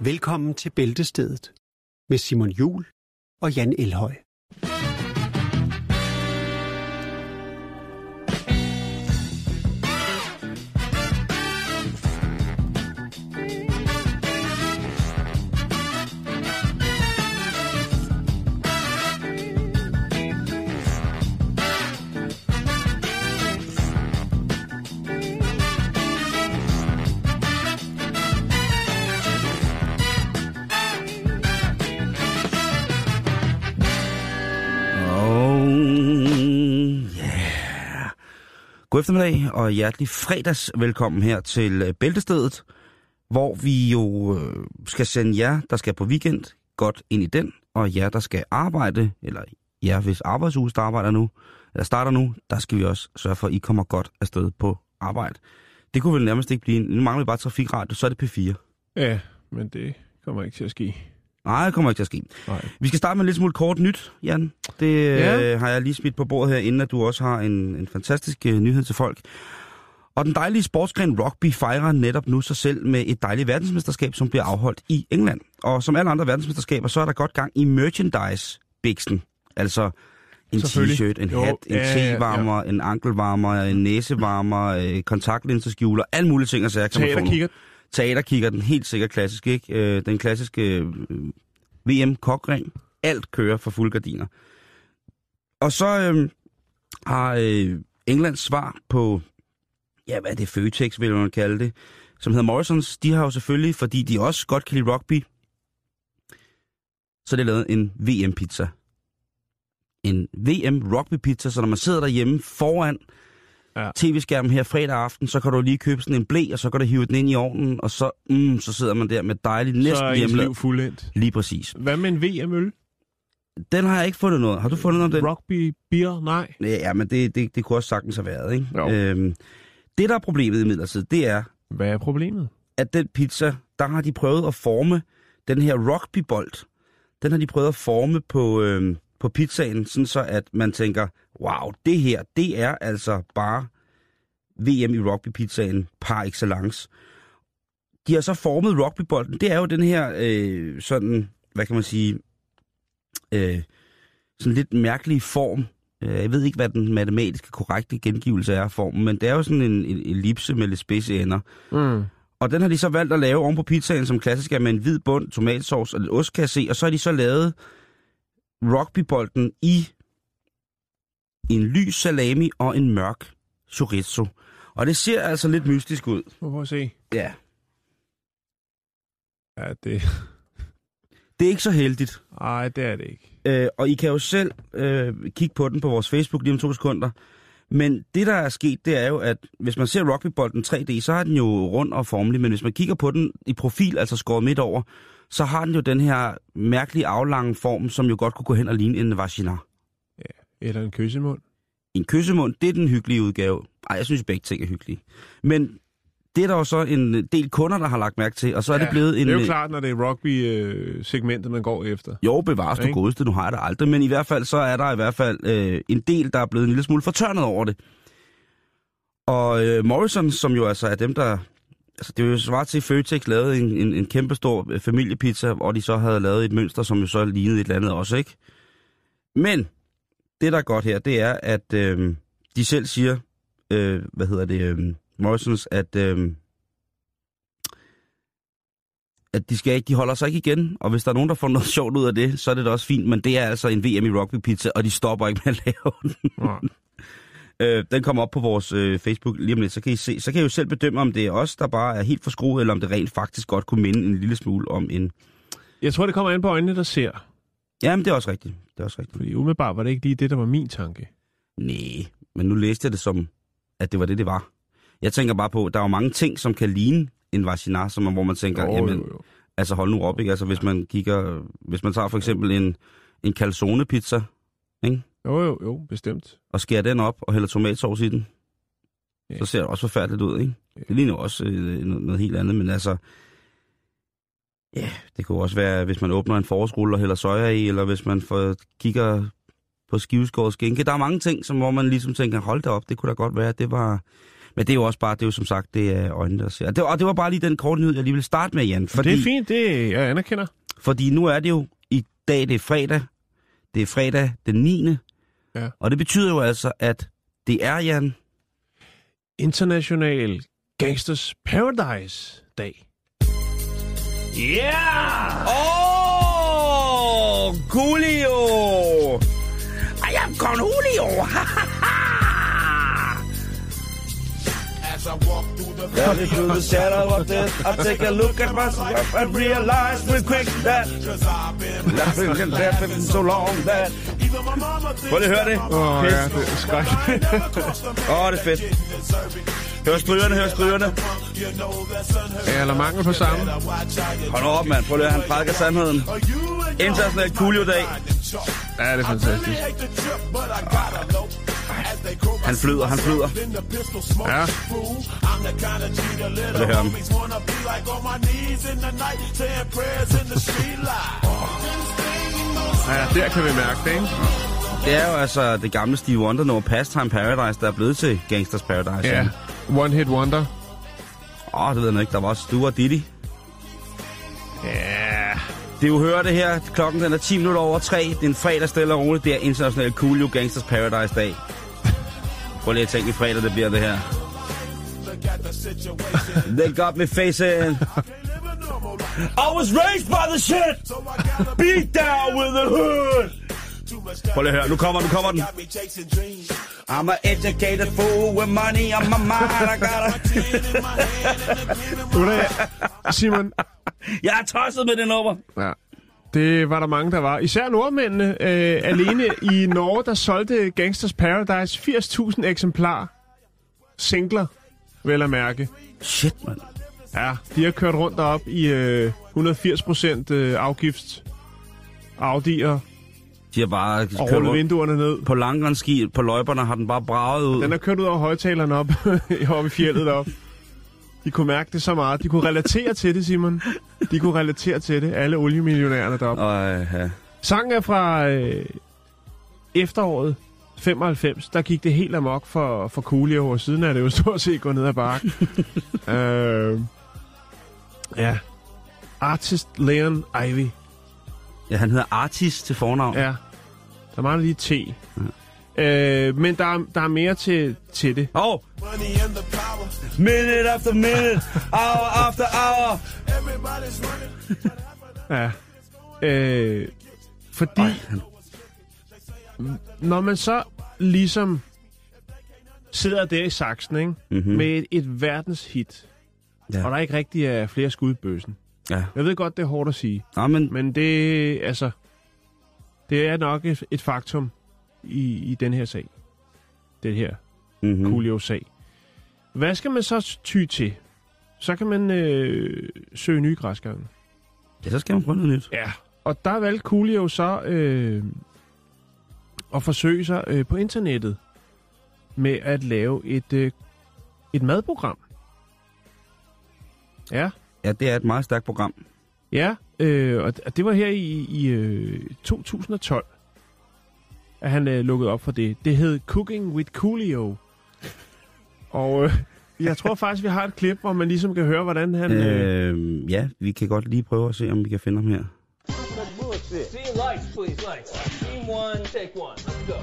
Velkommen til Bæltestedet med Simon Jul og Jan Elhøj. Eftermiddag og hjertelig fredags velkommen her til øh, Bæltestedet, hvor vi jo øh, skal sende jer, der skal på weekend, godt ind i den, og jer, der skal arbejde, eller jer, hvis arbejdsuge arbejder nu, eller starter nu, der skal vi også sørge for, at I kommer godt afsted på arbejde. Det kunne vel nærmest ikke blive, nu mangler vi bare trafikradio, så er det P4. Ja, men det kommer ikke til at ske. Nej, det kommer ikke til at ske. Nej. Vi skal starte med lidt smule kort nyt, Jan. Det Ja. øh, har jeg lige smidt på bordet her, inden at du også har en, en fantastisk øh, nyhed til folk. Og den dejlige sportsgren rugby fejrer netop nu sig selv med et dejligt verdensmesterskab, som bliver afholdt i England. Og som alle andre verdensmesterskaber, så er der godt gang i merchandise-biksen. Altså en t-shirt, en Jo, hat, en ja, ja, tevarmer, en ankelvarmer, en næsevarmer, øh, kontaktlinseskjuler, alle mulige ting og sager. Teaterkigger. Teaterkigger, den helt sikkert klassisk, ikke? Øh, den klassiske øh, VM kokring. Alt kører for fuldgardiner. Og så øh, har øh, Englands svar på, ja, hvad er det, Føtex, vil man kalde det, som hedder Morrisons, de har jo selvfølgelig, fordi de også godt kan lide rugby, så det er lavet en VM-pizza. En VM-rugby-pizza, så når man sidder derhjemme foran Ja. tv-skærmen her fredag aften, så kan du lige købe sådan en blæ, og så kan du hive den ind i ovnen, og så, mm, så sidder man der med dejligt, Så næsten er ens hjemmelavet. liv fuldendt. Lige præcis. Hvad med en VM-øl? Den har jeg ikke fundet noget. Har du fundet noget om den? Rugby, beer? Nej. Ja, men det, det, det kunne også sagtens have været, ikke? Jo. Øhm, det, der er problemet i midlertid, det er, Hvad er problemet? at den pizza, der har de prøvet at forme den her rugbybold. Den har de prøvet at forme på, øhm, på pizzaen, sådan så at man tænker, wow, det her, det er altså bare VM i rugbypizzaen par excellence. De har så formet rugbybolden. Det er jo den her øh, sådan, hvad kan man sige, øh, sådan lidt mærkelige form. Øh, Jeg ved ikke, hvad den matematiske korrekte gengivelse er af formen, men det er jo sådan en, en ellipse med lidt spidse ender. Mm. Og den har de så valgt at lave oven på pizzaen, som klassisk er med en hvid bund, tomatsauce og lidt ost, kan jeg se. Og så har de så lavet rugbybolden i en lys salami og en mørk chorizo. Og det ser altså lidt mystisk ud. Prøv at se. Ja. Ja, det... Det er ikke så heldigt. Ej, det er det ikke. Øh, og I kan jo selv øh, kigge på den på vores Facebook lige om to sekunder. Men det, der er sket, det er jo, at hvis man ser rugbybolden 3D, så har den jo rund og formelig. Men hvis man kigger på den i profil, altså skåret midt over, så har den jo den her mærkelige aflange form, som jo godt kunne gå hen og ligne en vagina. Eller en kyssemund. En kyssemund, det er den hyggelige udgave. Ej, jeg synes begge ting er hyggelige. Men det er der jo så en del kunder, der har lagt mærke til, og så er det blevet en... Det er jo øh, klart, når det er rugby-segmentet, man går efter. Jo, bevares du Ikke? godeste, nu har jeg det aldrig, men i hvert fald så er der i hvert fald øh, en del, der er blevet en lille smule fortørnet over det. Og øh, Morrison, som jo altså er dem, der... Altså, det er jo svaret til, at Føtex lavede en, en, en kæmpe stor øh, familiepizza, hvor de så havde lavet et mønster, som jo så lignede et eller andet også, ikke? Men det, der er godt her, det er, at øh, de selv siger, øh, hvad hedder det, øh, Morrisons, at... Øh, at de, skal ikke, de holder sig ikke igen, og hvis der er nogen, der får noget sjovt ud af det, så er det da også fint, men det er altså en VM i rugby-pizza, og de stopper ikke med at lave den. Nej. Øh, den kommer op på vores øh, Facebook lige om lidt, så kan, I se, så kan I jo selv bedømme, om det er os, der bare er helt for skruet, eller om det rent faktisk godt kunne minde en lille smule om en... Jeg tror, det kommer an på øjnene, der ser. Jamen, det er også rigtigt. Det er også rigtigt. Fordi umiddelbart var det ikke lige det, der var min tanke. Nej, men nu læste jeg det som, at det var det, det var. Jeg tænker bare på, der er jo mange ting, som kan ligne en vagina, som, hvor man tænker, Jo, jamen, jo, jo. altså hold nu op, ikke? Altså hvis man kigger, hvis man tager for eksempel en, en calzone pizza, ikke? Jo, jo, jo, bestemt. og skærer den op og hælder tomatsovs i den, Ja. så ser det også forfærdeligt ud, ikke? Ja. Det ligner også øh, noget, noget helt andet, men altså... Ja, det kunne også være, hvis man åbner en forårsrulle og hælder soja i, eller hvis man får, kigger på skiveskåret skinke. Der er mange ting, som, hvor man ligesom tænker, hold da op, det kunne da godt være, det var... Men det er jo også bare, det er jo som sagt, det er øjnene, der ser. Og det, og det var bare lige den korte nyhed, jeg lige vil starte med, Jan. Fordi, Det er fint, det jeg anerkender. Fordi nu er det jo i dag, det er fredag. Det er fredag den 9. Ja. Og det betyder jo altså, at det er, Jan, International Gangsters Paradise Dag. Yeah! Åh, oh, Coolio! I am Cornelio! Running through the shadow of death, I take a look at myself and realize real quick that laughing and laughing so long that... Prøv lige at høre det. Åh, oh, ja, det er skrækkeligt. Åh, oh, det er fedt. Hør strygerne, hør strygerne. ja, eller mangel på samme. Hold nu op, mand. Prøv lige at han prædiker sandheden. International Coolio-dag. Ja, det er fantastisk. Han flyder, han flyder. Ja, Prøv lige at høre ham. ja, der kan vi mærke det, ikke? Det er jo altså det gamle Steve Wonder nummer Pastime Paradise, der er blevet til Gangsters Paradise. Ja, One Hit Wonder. Åh, oh, det ved jeg ikke. Der var også Stu og Diddy. Ja, Det er jo hører det her. Klokken den er 10 minutter over 3. Det er en fredag stille og roligt. Det er International Coolio Gangsters Paradise dag. Prøv lige at tænke i fredag, det bliver det her. They got me facing. I was raised by the shit. Beat down with the hood. Prøv lige at høre. Nu kommer, nu kommer den. I'm an educated fool with money on my mind. I gotta... Du hvad, Simon, Jeg er tosset med det nummer. Ja. Det var der mange, der var. Især nordmændene. Øh, alene i Norge, der solgte Gangsters Paradise 80.000 eksemplar singler, vel at mærke. Shit, mand. Ja, de har kørt rundt op i øh, 180 procent øh, afgift. Audi'er De har bare og rullet vinduerne ned. på langrendsski. På løjperne har den bare braget ud. Den er kørt ud over højtalerne op, oppe i fjellet op. De kunne mærke det så meget. De kunne relatere til det, Simon. De kunne relatere til det, alle oliemillionærerne deroppe. Og, ja. Sangen er fra øh, efteråret 95. Der gik det helt amok for, for Coolio, og siden er det jo stort set gået ned ad bakken. øh, ja. Artist Leon Ivy. Ja, han hedder Artist til fornavn. Ja. Der mangler lige T. Øh, men der, er- der er mere til, til det. Oh. Minute after minute, hour after hour. Ja. Øh, fordi Ej, han- når man så ligesom sidder der i saksen, ikke? Mhm. med et, et verdenshit, Ja. og der ikke rigtig er flere skud i bøssen. Ja. Jeg ved godt, det er hårdt at sige, Nå, men men det, altså, det er nok et, et faktum i, i den her sag. Det her mm-hmm. mm. Coolio-sag. Hvad skal man så ty til? Så kan man øh, søge nye græsgange. Ja, så skal man prøve noget nyt. Ja. Og der valgte Coolio så øh, at forsøge sig øh, på internettet med at lave et, øh, et madprogram. Ja, Ja, det er et meget stærkt program. ja. Øh, og det var her i, i øh, 2012, at han øh, lukkede op for det. Det hed Cooking with Coolio. Og øh, jeg tror faktisk, vi har et klip, hvor man ligesom kan høre, hvordan han... Øh, Øh, ja, vi kan godt lige prøve at se, om vi kan finde ham her. See lights, please, lights. Scene one, take one. Let's go.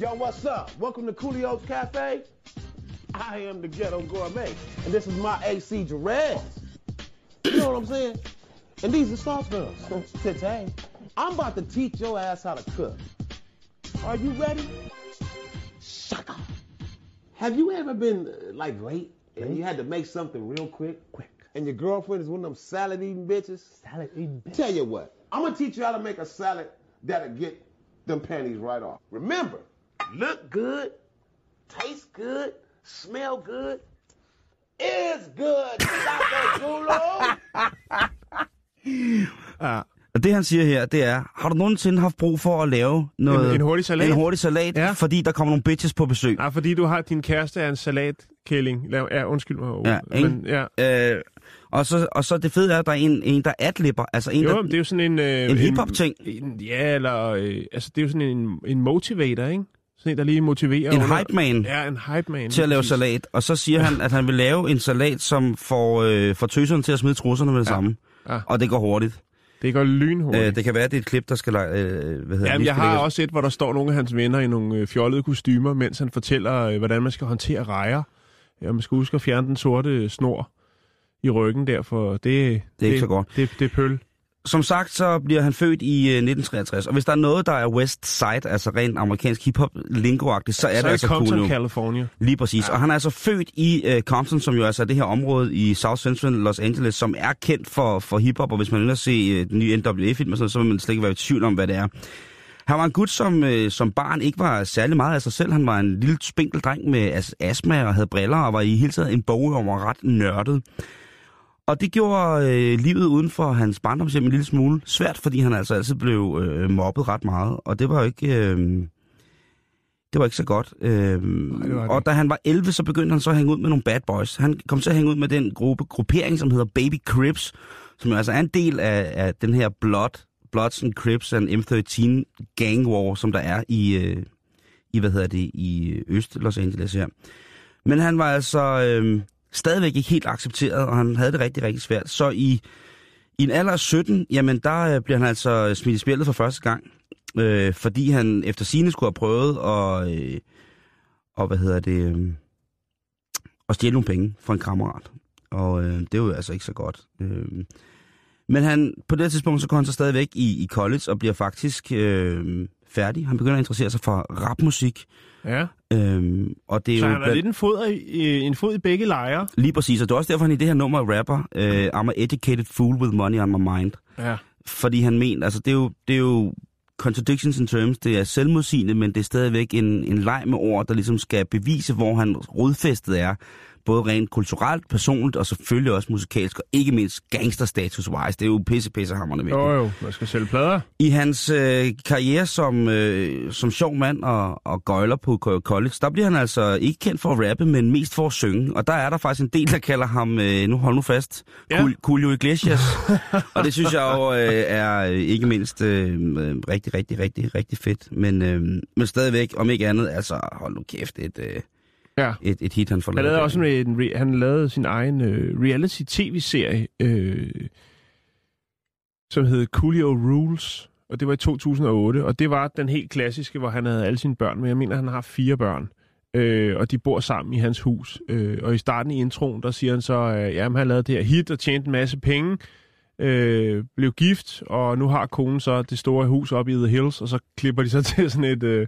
Yo, what's up? Welcome to Coolio's Cafe. I am the ghetto gourmet, and this is my AC Jerez. You know what I'm saying? And these are sauce girls. Today, I'm about to teach your ass how to cook. Are you ready? Shut up. Have you ever been uh, like late and you had to make something real quick? Quick. And your girlfriend is one of them salad eating bitches? Salad eating bitches. Tell you what, I'm gonna teach you how to make a salad that'll get them panties right off. Remember, look good, taste good, smell good, is good. Dr. Gulo. Og det han siger her, det er, har du nogensinde haft brug for at lave noget, En- en hurtig salat? en hurtig salat Ja. fordi der kommer nogle bitches på besøg? Nej, fordi du har din kæreste er en salatkælling. Lav- Ja, undskyld mig. Ja, ikke? Men, ja. Øh, og, så, og så det fede er, at der er en, en der adlipper, altså en, Jo, der, det er jo sådan en... Øh, en hiphop-ting. En, ja, eller... Øh, altså, det er jo sådan en, en motivator, ikke? Sådan en, der lige motiverer... en under- hype man Ja, en hype man. til at lave salat. Og så siger han, at han vil lave en salat, som får, øh, får tøserne til at smide trusserne med det Ja. samme. Ja. Og det går hurtigt. Det går lynhurtigt. Øh, det kan være, at det er et klip, der skal... Øh, hvad hedder det, Jamen, jeg har lægges- også et, hvor der står nogle af hans venner i nogle øh, fjollede kostymer, mens han fortæller, øh, hvordan man skal håndtere rejer. Ja, man skal huske at fjerne den sorte snor i ryggen der, for det, det, Det er ikke så godt. Det, det er pøl. Som sagt, så bliver han født i øh, 1963. Og hvis der er noget, der er West Side, altså rent amerikansk hiphop lingoagtigt så er så det er altså Compton, Coolio. California. Lige præcis. Ja. Og han er altså født i uh, Compton, som jo altså er det her område i South Central Los Angeles, som er kendt for, for hiphop, og hvis man at se uh, den nye NWA-film, og sådan, så vil man slet ikke være i tvivl om, hvad det er. Han var en gut, som, uh, som barn ikke var særlig meget af sig selv. Han var en lille spinkel dreng med as- astma og havde briller, og var i hele tiden en bog og var ret nørdet. Og det gjorde øh, livet uden for hans barndomshjem en lille smule svært, fordi han altså altid blev øh, mobbet ret meget. Og det var jo ikke... Øh, det var ikke så godt. Øhm, det var det og da han var 11, så begyndte han så at hænge ud med nogle bad boys. Han kom til at hænge ud med den gruppe, gruppering, som hedder Baby Crips, som jo altså er en del af, af den her Blood, Bloods and Crips and M13 gang war, som der er i, øh, i hvad hedder det, i Øst Los Angeles her. Men han var altså øh, stadigvæk ikke helt accepteret, og han havde det rigtig, rigtig svært. Så i, i en alder af 17, jamen der øh, bliver han altså smidt i spillet for første gang, øh, fordi han efter sine skulle have prøvet at, øh, og hvad hedder det, øh, at stjæle nogle penge fra en kammerat. Og øh, det er jo altså ikke så godt. Øh, men han, på det tidspunkt, så går han så stadigvæk i, i college og bliver faktisk øh, færdig. Han begynder at interessere sig for rapmusik. Ja. Øh, og det er Så jo han er blandt- lidt en fod, i, en fod i begge lejre. Lige præcis, og det er også derfor, han i det her nummer er rapper. Øh, I'm a educated fool with money on my mind. Ja. Fordi han mener, altså det er jo, det er jo contradictions in terms, det er selvmodsigende, men det er stadigvæk en, en leg med ord, der ligesom skal bevise, hvor han rodfæstet er. Både rent kulturelt, personligt og selvfølgelig også musikalsk, og ikke mindst gangsterstatus-wise. Det er jo pisse, pisse hammerne Jo, jo, man skal sælge plader. i hans øh, karriere som, øh, som sjov mand og, og gøjler på co- college, der bliver han altså ikke kendt for at rappe, men mest for at synge. Og der er der faktisk en del, der kalder ham, øh, nu hold nu fast, Ja. ja. Julio Iglesias. og det synes jeg jo øh, er øh, ikke mindst øh, rigtig, rigtig, rigtig, rigtig fedt. Men, øh, men stadigvæk, om ikke andet, altså hold nu kæft, et, øh, Ja. et, et hit, han får Han lavet. lavede der. også en, re- han lavede sin egen øh, reality-tv-serie, øh, som hed Coolio Rules, og det var i 2008, og det var den helt klassiske, hvor han havde alle sine børn med. Jeg mener, han har fire børn, øh, og de bor sammen i hans hus. Øh, og i starten i introen, der siger han så, at jamen, han lavede det her hit og tjente en masse penge, øh, blev gift, og nu har konen så det store hus oppe i The Hills, og så klipper de så til sådan et... Øh,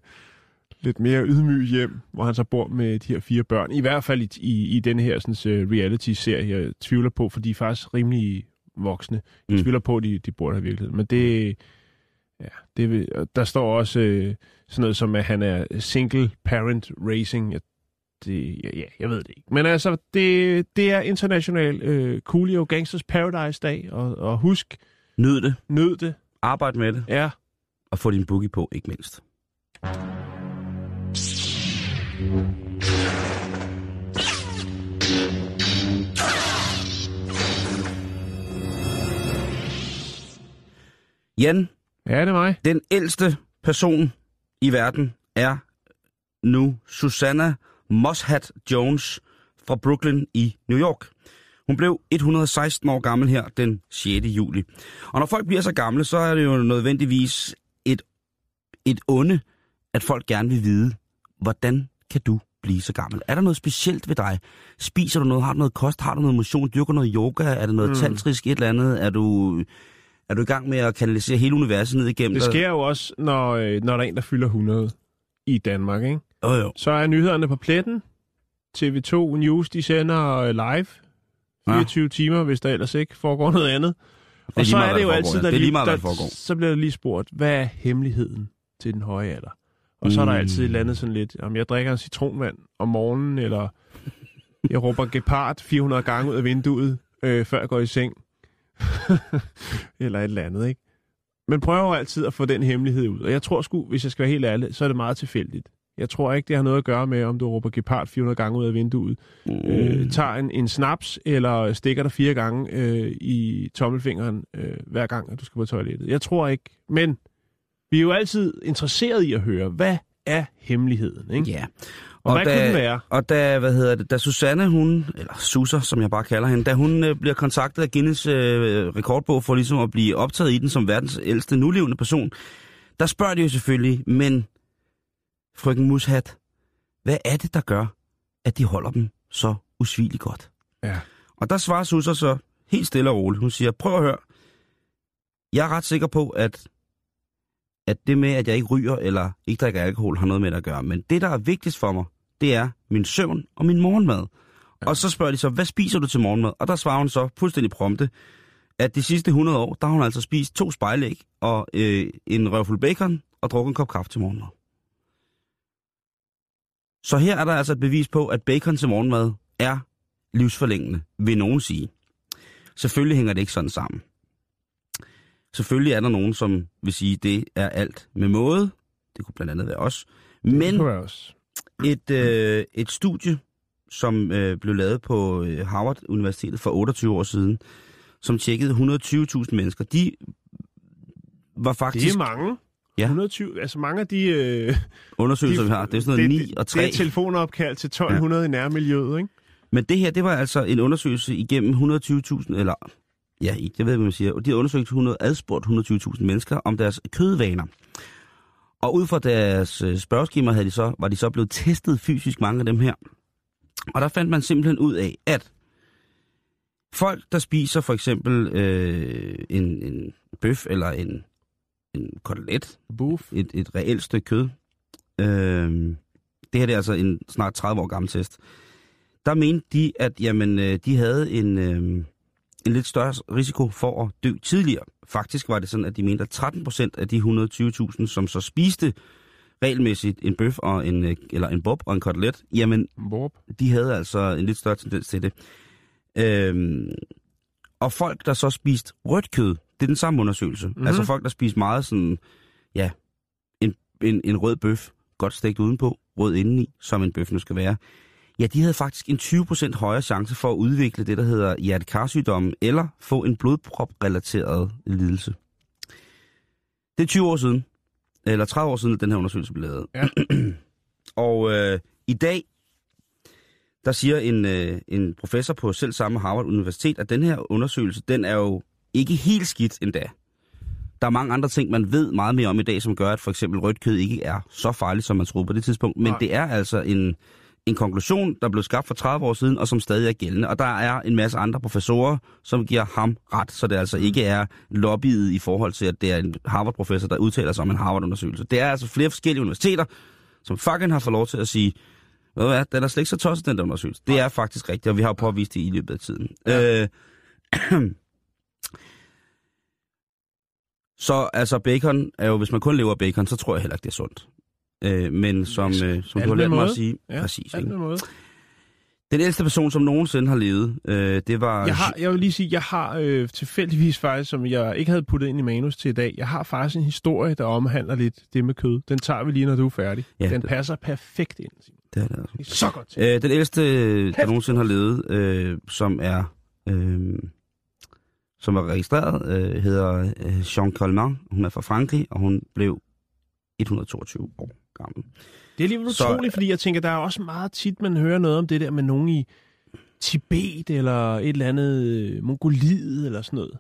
lidt mere ydmyg hjem, hvor han så bor med de her fire børn. I hvert fald i, i, i den her sådan, uh, reality-serie, jeg tvivler på, for de er faktisk rimelig voksne. Jeg Mm. tvivler på, at de, de bor der i virkeligheden. Men det, ja, det, der står også øh, sådan noget som, at han er single parent racing. Ja, det, ja, jeg ved det ikke. Men altså, det, det er international øh, Coolio Gangsters Paradise dag, og, og husk, Nyd det, nød det. arbejd med det, Ja, og få din boogie på, ikke mindst. Jan, ja det er mig. den ældste person i verden er nu Susanna Moshat Jones fra Brooklyn i New York. Hun blev 116 år gammel her den 6. juli. Og når folk bliver så gamle, så er det jo nødvendigvis et, et onde, at folk gerne vil vide, hvordan kan du blive så gammel? Er der noget specielt ved dig? Spiser du noget? Har du noget kost? Har du noget motion? Dyrker du noget yoga? Er det noget mm. tantrisk et eller andet? Er du, er du i gang med at kanalisere hele universet ned igennem Det sker jo også, når, øh, når der er en, der fylder 100 i Danmark, ikke? Jo, jo. Så er nyhederne på pletten. TV2 News, de sender øh, live. 24 ja. timer, hvis der ellers ikke foregår noget andet. Og så er det jo der altid, der, er der, der så bliver der lige spurgt, hvad er hemmeligheden til den høje alder? Og så er der Mm. altid et eller andet sådan lidt, om jeg drikker en citronvand om morgenen, eller jeg råber gepard 400 gange ud af vinduet, øh, før jeg går i seng. eller et eller andet, ikke? man prøver altid at få den hemmelighed ud. Og jeg tror sgu, hvis jeg skal være helt ærlig, så er det meget tilfældigt. Jeg tror ikke, det har noget at gøre med, om du råber gepard 400 gange ud af vinduet, mm. øh, tager en, en snaps, eller stikker dig fire gange øh, i tommelfingeren, øh, hver gang, at du skal på toilettet. Jeg tror ikke. Men vi er jo altid interesseret i at høre, hvad er hemmeligheden? Ikke? Ja. Og, og hvad da, kunne den være? Og da, hvad hedder det, da Susanne, hun, eller Suser, som jeg bare kalder hende, da hun øh, bliver kontaktet af Guinness øh, rekordbog for ligesom at blive optaget i den som verdens ældste nulevende person, der spørger de jo selvfølgelig, men frøken Mushat, hvad er det, der gør, at de holder dem så usvigeligt godt? Ja. Og der svarer Suser så helt stille og roligt. Hun siger, prøv at høre, jeg er ret sikker på, at, at det med, at jeg ikke ryger eller ikke drikker alkohol, har noget med det at gøre. Men det, der er vigtigst for mig, det er min søvn og min morgenmad. Ja. Og så spørger de så, hvad spiser du til morgenmad? Og der svarer hun så fuldstændig prompte, at de sidste 100 år, der har hun altså spist to spejlæg og øh, en røvfuld bacon og drukket en kop kaffe til morgenmad. Så her er der altså et bevis på, at bacon til morgenmad er livsforlængende, vil nogen sige. Selvfølgelig hænger det ikke sådan sammen. Selvfølgelig er der nogen, som vil sige, at det er alt med måde. Det kunne blandt andet være os. Men Det et, øh, et studie, som øh, blev lavet på øh, Harvard Universitetet for 28 år siden, som tjekkede 120.000 mennesker, de var Det faktisk er mange. Ja. 120, altså mange af de... Øh, undersøgelser, de- vi har. Det er sådan noget 9 og 3. Det er telefonopkald til 1200 ja. i nærmiljøet, ikke? Men det her, det var altså en undersøgelse igennem 120.000, eller ja, jeg ved, hvad man siger. Og de har undersøgt 100, adspurgt 120.000 mennesker om deres kødvaner. Og ud fra deres øh, spørgeskema havde de så, var de så blevet testet fysisk, mange af dem her. Og der fandt man simpelthen ud af, at folk, der spiser for eksempel øh, en, en bøf eller en, en kotelet, Buff. et, et reelt stykke kød. Øh, det her det er altså en snart 30 år gammel test. Der mente de, at jamen, øh, de havde en, øh, en lidt større risiko for at dø tidligere. Faktisk var det sådan, at de mente, at 13 procent af de 120.000, som så spiste regelmæssigt en bøf og en, øh, eller en bob og en kotelet, jamen, Borp. de havde altså en lidt større tendens til det. Øhm, og folk, der så spiste rødt kød, det er den samme undersøgelse. Mm-hmm. Altså folk, der spiste meget sådan, ja, en, en, en rød bøf, godt stegt udenpå, rød indeni, som en bøf nu skal være. Ja, de havde faktisk en 20% højere chance for at udvikle det, der hedder hjertekarsygdomme, eller få en blodprop-relateret lidelse. Det er 20 år siden, eller 30 år siden, at den her undersøgelse blev lavet. Ja. Og øh, i dag, der siger en, øh, en professor på selv samme Harvard Universitet, at den her undersøgelse, den er jo ikke helt skidt endda. Der er mange andre ting, man ved meget mere om i dag, som gør, at for eksempel rødt kød ikke er så farligt, som man troede på det tidspunkt. Men Nej. det er altså en, en konklusion, der blev skabt for 30 år siden, og som stadig er gældende. Og der er en masse andre professorer, som giver ham ret, så det altså ikke er lobbyet i forhold til, at det er en Harvard-professor, der udtaler sig om en Harvard-undersøgelse. Det er altså flere forskellige universiteter, som fucking har fået lov til at sige, ved du hvad, den er slet ikke så tosset, den der undersøgelse. Det er faktisk rigtigt, og vi har jo påvist det i løbet af tiden. Ja. Øh, så altså bacon er jo, hvis man kun lever bacon, så tror jeg heller ikke, det er sundt. Øh, men som, øh, som du har lært mig at måde. sige, Ja, præcis. alt Ikke? måde. Den ældste person, som nogensinde har levet, øh, det var... Jeg, har, jeg vil lige sige, jeg har øh, tilfældigvis faktisk, som jeg ikke havde puttet ind i manus til i dag, jeg har faktisk en historie, der omhandler lidt det med kød. Den tager vi lige, når du er færdig. Ja, den det- passer perfekt ind. Det er det altså. Det er så godt til. Øh, den ældste, der nogensinde har levet, øh, som er øh, som er registreret, øh, hedder øh, Jean Colman. Hun er fra Frankrig, og hun blev 122 år gammel. Det er alligevel Så- utroligt, fordi jeg tænker, der er også meget tit, man hører noget om det der med nogen i Tibet eller et eller andet øh, Mongoliet eller sådan noget,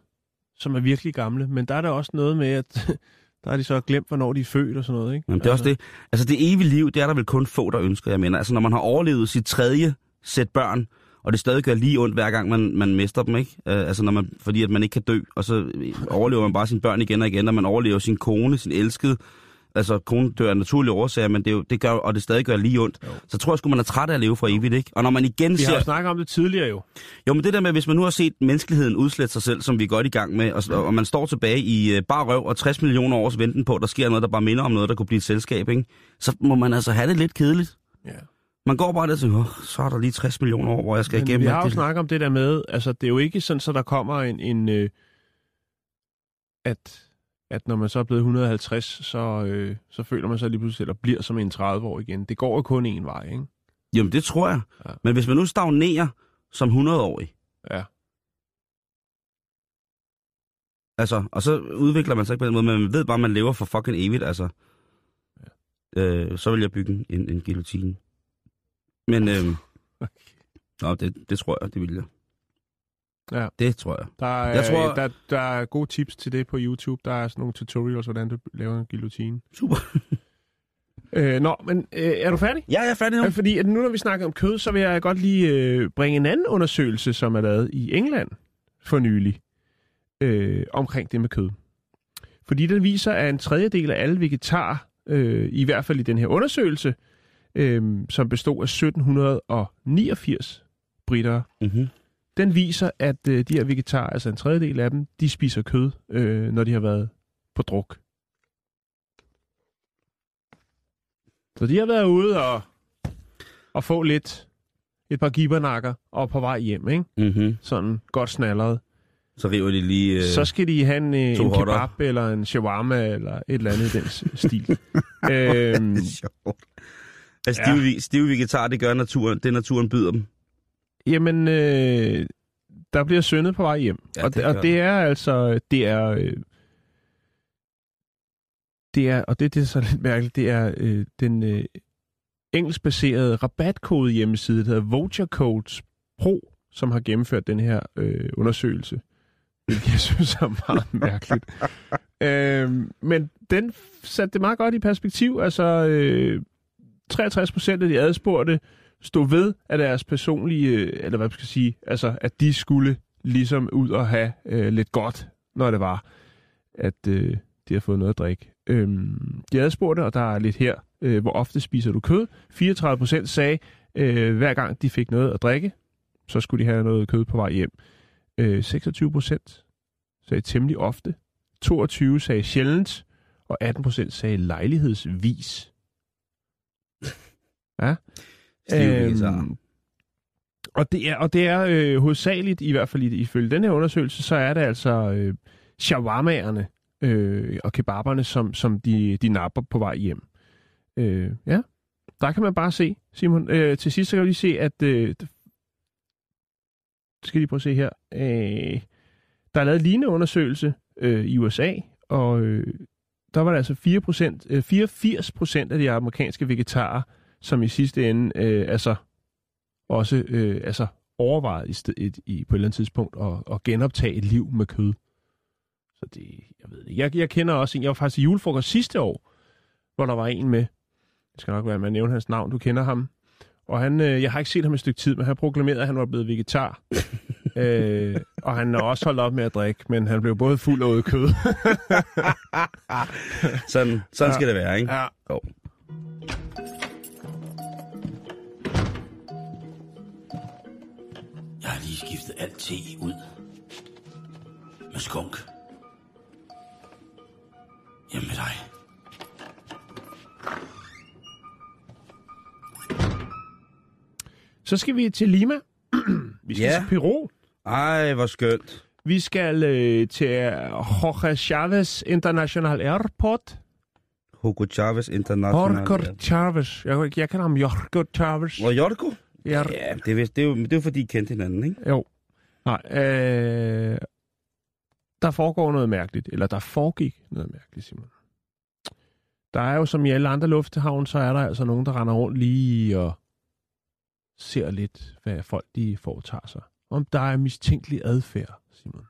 som er virkelig gamle. Men der er der også noget med, at der har de så glemt, hvornår de er født og sådan noget, ikke? Jamen, det er også det. Altså det evige liv, det er der vel kun få, der ønsker, jeg mener. Altså når man har overlevet sit tredje sæt børn, og det stadig gør lige ondt, hver gang man, man mister dem, ikke? Øh, altså når man, fordi at man ikke kan dø, og så overlever man bare sine børn igen og igen, og man overlever sin kone, sin elskede. Altså konen dør af naturlige årsager, men det, jo, det gør, og det stadig gør lige ondt. Jo. Så tror jeg sgu, man er træt af at leve for evigt, ikke? Og når man igen Vi har ser... jo snakket om det tidligere jo. Jo, men det der med, hvis man nu har set menneskeligheden udslette sig selv, som vi er godt i gang med, og, og man står tilbage i uh, bare røv og 60 millioner års venten på, at der sker noget, der bare minder om noget, der kunne blive et selskab, ikke? så må man altså have det lidt kedeligt. Ja. Man går bare der og tænker, "Åh, så er der lige 60 millioner år, hvor jeg skal Men igennem vi har jo det." snakket om det der med, altså det er jo ikke sådan, så der kommer en, en øh, at at når man så er blevet 150, så, øh, så føler man sig lige pludselig, eller bliver som en 30 år igen. Det går jo kun en vej, ikke? Jamen, det tror jeg. Ja. Men hvis man nu stagnerer som 100-årig, Ja. altså, og så udvikler man sig ikke på den måde, men man ved bare, at man lever for fucking evigt, altså. Ja. Øh, så vil jeg bygge en, en guillotine. Men, øh, nå, det, det tror jeg, det vil jeg. Ja. Det tror jeg. Der er, Jeg tror- der, der er gode tips til det på YouTube. Der er sådan nogle tutorials, hvordan du laver en guillotine. Super. Øh, nå, men øh, er du færdig? Ja, jeg er færdig nu. Fordi at nu når vi snakker om kød, så vil jeg godt lige øh, bringe en anden undersøgelse, som er lavet i England for nylig, øh, omkring det med kød. Fordi den viser, at en tredjedel af alle vegetarer, øh, i hvert fald i den her undersøgelse, øh, som bestod af 1789 britter, Mm-hmm. Den viser, at øh, de her vegetarer, altså en tredjedel af dem, de spiser kød, øh, når de har været på druk. Så de har været ude og, og få lidt, et par gibernakker og på vej hjem, ikke? Mm-hmm. Sådan godt snalleret. Så river de lige... Øh, Så skal de have en, øh, en hotter. kebab eller en shawarma eller et eller andet i den stil. øhm, det er sjovt. Altså, stive, ja. stive vegetar, det gør naturen, det naturen byder dem. Jamen, øh, der bliver syndet på vej hjem. Ja, og, det og det er altså, det er, øh, det er, og det, det er så lidt mærkeligt, det er øh, den øh, engelskbaserede rabatkode hjemmeside, der hedder Voucher Codes Pro, som har gennemført den her øh, undersøgelse. Hvilket jeg synes er meget mærkeligt. øhm, men den satte det meget godt i perspektiv. Altså, øh, 63 procent af de adspurgte stod ved, at deres personlige, øh, eller hvad man skal sige, altså, at de skulle ligesom ud og have øh, lidt godt, når det var, at øh, de har fået noget at drikke. Øhm, de adspurgte, og der er lidt her, øh, hvor ofte spiser du kød? 34 procent sagde, øh, hver gang de fik noget at drikke, så skulle de have noget kød på vej hjem. Øh, 26 procent sagde temmelig ofte. 22 sagde sjældent, og 18 procent sagde lejlighedsvis. Ja. Øhm, og det er, og det er øh, hovedsageligt, i hvert fald ifølge den her undersøgelse, så er det altså øh, shawarmaerne øh, og kebaberne, som, som de, de napper på vej hjem. Øh, ja, der kan man bare se, Simon. Øh, til sidst så kan vi lige se, at... Øh, skal lige prøve at se her. Øh, der er lavet en lignende undersøgelse øh, i USA, og øh, der var der altså 4 øh, 84 procent af de amerikanske vegetarer, som i sidste ende øh, altså også øh, altså overvejet i, sted, et, i, på et eller andet tidspunkt at, at genoptage et liv med kød. Så det, jeg ved det. Jeg, jeg kender også en, jeg var faktisk i julefrokost sidste år, hvor der var en med, det skal nok være, med at nævne hans navn, du kender ham. Og han, øh, jeg har ikke set ham et stykke tid, men han proklamerede, at han var blevet vegetar. øh, og han har også holdt op med at drikke, men han blev både fuld og ude kød. Sådan, sådan Ja. skal det være, ikke? ja. Jo. Lige skiftet alt te ud med skunk. Hjemme med dig. Så skal vi til Lima. vi skal Ja. til Peru. Ej, hvor skønt. Vi skal øh, til Jorge Chavez International Airport. Hugo Chavez International. Jorge Chavez. Jeg, jeg kender ham Jorge Chavez. Og Jorgo? Ja, Ja, det er, det, er jo, det er jo fordi, I kendte hinanden, ikke? jo. Nej, øh, der foregår noget mærkeligt. Eller der foregik noget mærkeligt, Simon. Der er jo som i alle andre lufthavne, så er der altså nogen, der render rundt lige og ser lidt, hvad folk de foretager sig. Om der er mistænkelig adfærd, Simon.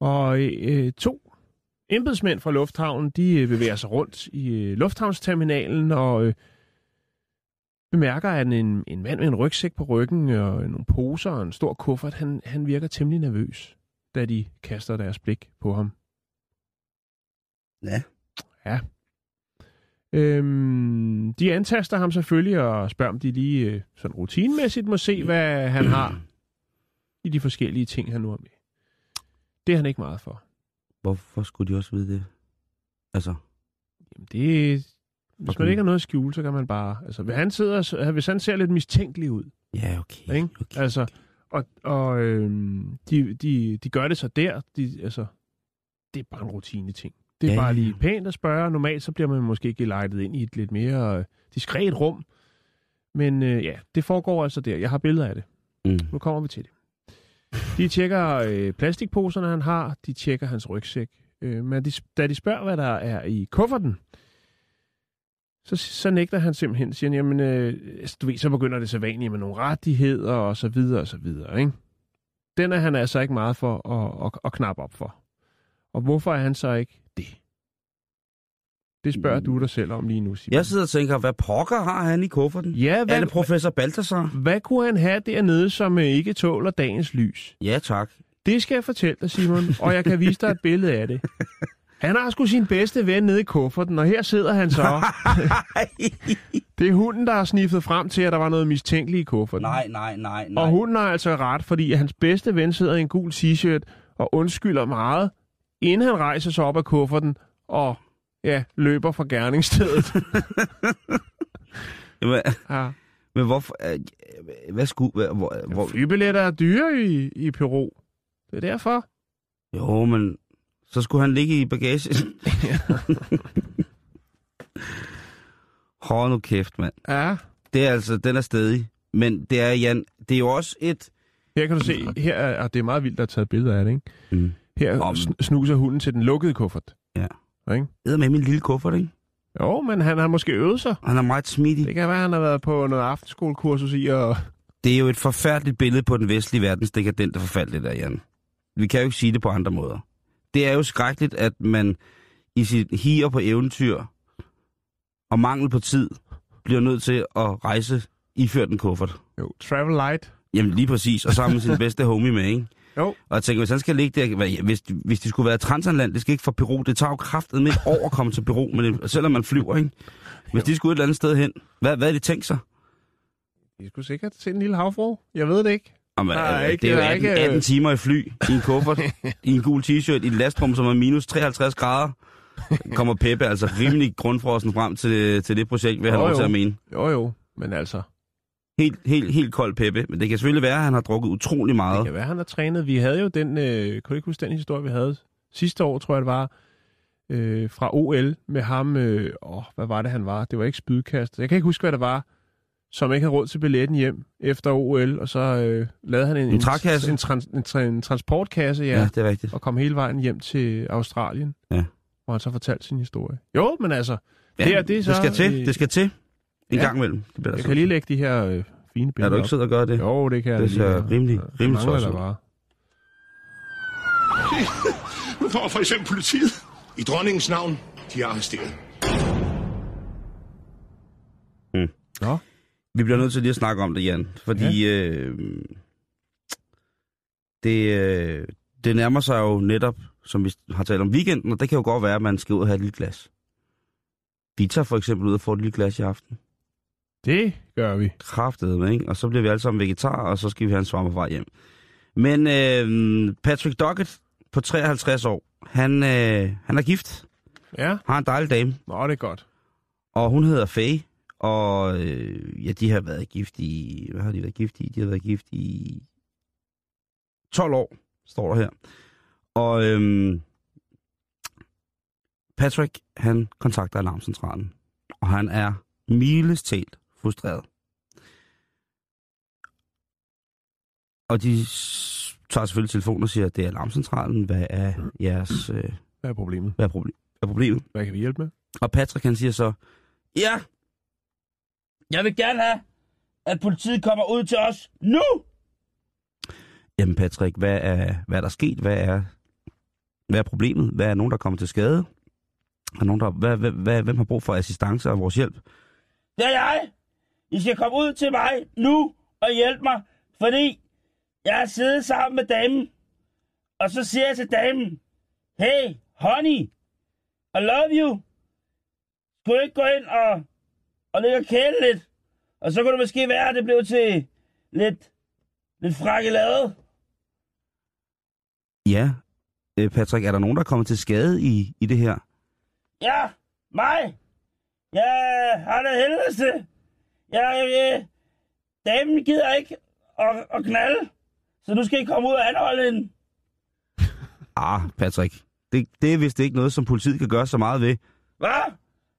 Og øh, to embedsmænd fra lufthavnen, de øh, bevæger sig rundt i øh, lufthavnsterminalen og øh, bemærker, at en, en mand med en rygsæk på ryggen og nogle poser og en stor kuffert, han, han virker temmelig nervøs, da de kaster deres blik på ham. Ja. Ja. Øhm, de antaster ham selvfølgelig og spørger, om de lige øh, sådan rutinemæssigt må se, hvad han har i de forskellige ting, han nu har med. Det er han ikke meget for. Hvorfor skulle de også vide det? Altså, Jamen det, hvis man ikke har noget at skjule, så kan man bare... Altså, hvis han, sidder, hvis han ser lidt mistænkelig ud, ja, okay. Ikke? okay. Altså, og, og øhm, de, de, de gør det så der. De, altså, det er bare en rutine ting. Det er Ja, bare lige pænt at spørge. Normalt så bliver man måske gelejtet ind i et lidt mere øh, diskret rum. Men øh, ja, det foregår altså der. Jeg har billeder af det. Mm. Nu kommer vi til det. De tjekker øh, plastikposerne, han har. De tjekker hans rygsæk. Øh, men de, da de spørger, hvad der er i kufferten, så, så nægter han simpelthen. Siger han, jamen, øh, altså, du ved, så begynder det så vanligt med nogle rettigheder og så videre og så videre, ikke? Den er han altså ikke meget for at, at, at knappe op for. Og hvorfor er han så ikke det? Det spørger du dig selv om lige nu, Simon. Jeg sidder og tænker, hvad pokker har han i kufferten? Ja, Er hvad, det professor Balthasar? hvad kunne han have dernede, som øh, ikke tåler dagens lys? Ja, tak. Det skal jeg fortælle dig, Simon, og jeg kan vise dig et billede af det. Han har sgu sin bedste ven nede i kufferten, og her sidder han så. Det er hunden, der har sniffet frem til, at der var noget mistænkeligt i kufferten. nej, nej, nej, nej. Og hunden har altså ret, fordi hans bedste ven sidder i en gul t-shirt og undskylder meget, inden han rejser sig op af kufferten og ja, løber fra gerningsstedet. Jamen, ja. men hvorfor... øh, Hvad skulle... Hvor, hvor, Flybilletter er dyre i, i Peru. Det er derfor. jo, men... Så skulle han ligge i bagagen. Hold nu kæft, mand. Ja. Det er altså... Den er stedig. Men det er, Jan... Det er jo også et... Her kan du se, her er, og det er meget vildt, at taget billeder af det, ikke? Mm. Her Om- sn- snuser hunden til den lukkede kuffert. Ja. Ikke? Det med min lille kuffert, ikke? Jo, men han har måske øvet sig. Han er meget smidig. Det kan være, han har været på noget aftenskolekursus i, og Det er jo et forfærdeligt billede på den vestlige verdens dekadente forfald, det der, Jan. Vi kan jo ikke sige det på andre måder. Det er jo skrækkeligt, at man i sit higer på eventyr og mangel på tid bliver nødt til at rejse iført en kuffert. jo, travel light. Jamen lige præcis, og sammen med sin bedste homie med, ikke? Jo. Og jeg tænker, hvis han skal ligge der, hvis, hvis de skulle være transatlantisk, ikke fra Peru, det tager jo kraftet med år at komme til Peru, men det, selvom man flyver, ikke? Hvis de skulle et eller andet sted hen, hvad, hvad er det tænkt sig? I skulle sikkert se en lille havfru. Jeg ved det ikke. Jamen, er øh, ikke- det er jo der er 18, ikke, øh, 18 timer i fly, i en kuffert, i en gul t-shirt, i et lastrum, som er minus 53 grader. Kommer Peppe altså rimelig grundfrossen frem til, til det projekt, vil Jo, lov til jo. at mene. Jo, jo. Men altså, Helt, helt, helt kold Peppe. Men det kan selvfølgelig være, at han har drukket utrolig det meget. kan være, han har trænet. Vi havde jo den, øh, kunne ikke huske den historie, vi havde sidste år, tror jeg det var, øh, fra OL med ham. Øh, åh, hvad var det, han var? Det var ikke spydkast. Jeg kan ikke huske, hvad det var, som ikke havde råd til billetten hjem efter OL, og så øh, lavede han en, En trækasse? en, trans, en, tra- en transportkasse, ja, Ja, det er rigtigt. og kom hele vejen hjem til Australien. Ja. Hvor han så fortalte sin historie. Jo, men altså, Ja, det er- det er så, det skal til, øh, det skal til. En ja. gang imellem. Det bliver der jeg så. kan lige lægge de her øh, fine Er billeder du ikke sød at gøre det? Jo, det kan jeg Det da ser lige. rimelig- rimelig tosset bare. Nu kommer for eksempel politiet. I dronningens navn, de er arresteret. Nå, Vi bliver nødt til lige at snakke om det, Jan. Fordi ja. øh, det, øh, det nærmer sig jo netop, som vi har talt om weekenden, og det kan jo godt være, at man skal ud og have et lille glas. Vi tager for eksempel ud og får et lille glas i aften. det gør vi. Kraftet ikke? Og så bliver vi alle sammen vegetarer, og så skal vi have en svammer vej hjem. Men øh, Patrick Dockett på 53 år, han, øh, han er gift, Ja, har en dejlig dame, nå, det er godt. og hun hedder Faye. Og øh, ja, de har været gift i... Hvad har de været gift i? De har været gift i 12 år, står der her. Og øhm, Patrick, han kontakter alarmcentralen, og han er milestalt frustreret. Og de tager selvfølgelig telefonen og siger, at det er alarmcentralen. Hvad er jeres... Øh, Hvad er problemet? hvad er, problem, hvad er problemet? Hvad kan vi hjælpe med? Og Patrick, han siger så, ja, Jeg vil gerne have, at politiet kommer ud til os nu! Jamen Patrick, hvad er, hvad er der sket? Hvad er, hvad er problemet? Hvad er nogen, der kommer til skade? Er nogen, der, hvad, hvad, hvad, hvem har brug for assistance og vores hjælp? Det er jeg! I skal komme ud til mig nu og hjælpe mig, fordi jeg har siddet sammen med damen. Og så siger jeg til damen, hey, honey, I love you. Skulle du ikke gå ind og, og ligge og kæle lidt? Og så kunne det måske være, at det blev til lidt, lidt frakkelade. Ja, øh, Patrick, er der nogen, der er kommet til skade i, i det her? Ja, mig. Jeg har det helvede til. Jeg, jeg, damen gider ikke at, at knalde. Så nu skal I komme ud og anholde hende. Ah, Patrick, Det, det er vist ikke noget, som politiet kan gøre så meget ved. Hvad?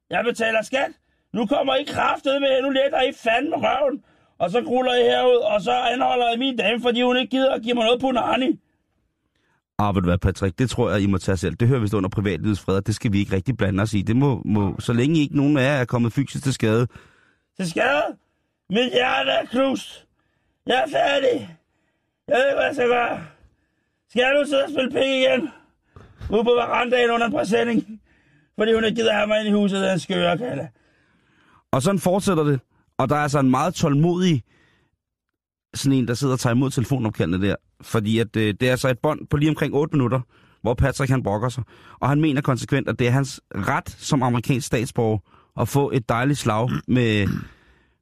Jeg betaler skat. Nu kommer I kraftet med, nu letter I fandme røven. Og så ruller I herud, og så anholder I min dame, fordi hun ikke gider at give mig noget på nani. Ah, ved du hvad, Patrick, det tror jeg, I må tage selv. Det hører vist under privatlivets fred, det skal vi ikke rigtig blande os i. Det må, må så længe ikke nogen af jer er kommet fysisk til skade. Til skade? Mit hjerte er knust. Jeg er færdig. Jeg ved ikke, hvad jeg skal gøre. Skal jeg nu sidde og spille penge igen? Ude på verandaen under en præsending. Fordi hun ikke gider have mig ind i huset, den skøre kalde. Og sådan fortsætter det. Og der er altså en meget tålmodig sådan en, der sidder og tager imod telefonopkaldene der. Fordi at, øh, det er altså et bånd på lige omkring 8 minutter, hvor Patrick han brokker sig. Og han mener konsekvent, at det er hans ret som amerikansk statsborger at få et dejligt slag med,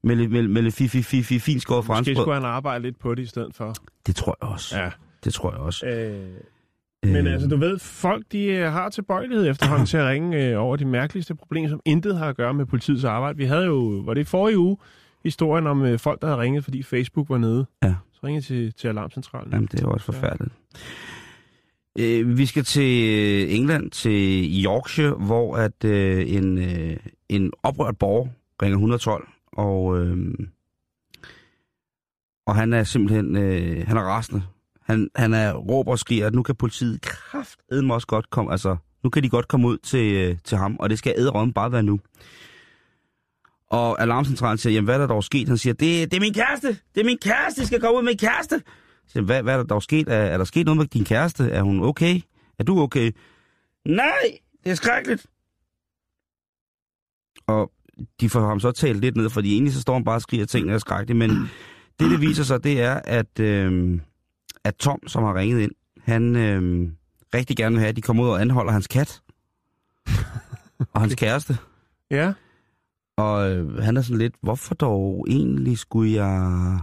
med, med, med lidt fi, fi, fi, fi, fint skåret Måske franskbrød. skulle han arbejde lidt på det i stedet for. Det tror jeg også. Ja. Det tror jeg også. Øh, men altså, du ved, folk de øh, har tilbøjelighed efterhånden til at ringe øh, over de mærkeligste problemer, som intet har at gøre med politiets arbejde. Vi havde jo, var det i forrige uge, historien om øh, folk, der havde ringet, fordi Facebook var nede. Ja. Så ringede til, til Alarmcentralen. Jamen, det er jo også forfærdeligt. Øh, vi skal til England, til Yorkshire, hvor at øh, en, øh, en oprørt borger ringer 112, og, øh, og han er simpelthen øh, han er rasende. Han, han er råber og skriger, at nu kan politiet kraftedme også godt komme, altså nu kan de godt komme ud til, øh, til ham, og det skal æderømme bare være nu. Og alarmcentralen siger, jamen hvad er der dog sket? Han siger, det, det er min kæreste, det er min kæreste, jeg skal komme ud med min kæreste. Jeg siger, hvad, hvad er der dog sket? Er, er der sket noget med din kæreste? Er hun okay? Er du okay? Nej, det er skrækkeligt. Og de får ham så talt lidt ned, fordi egentlig så står han bare og skriger, ting tingene er skrækkelige. Men det, det viser sig, det er, at, øh, at Tom, som har ringet ind, han øh, rigtig gerne vil have, at de kommer ud og anholder hans kat. og hans kæreste. Ja. Og øh, han er sådan lidt, hvorfor dog egentlig skulle jeg...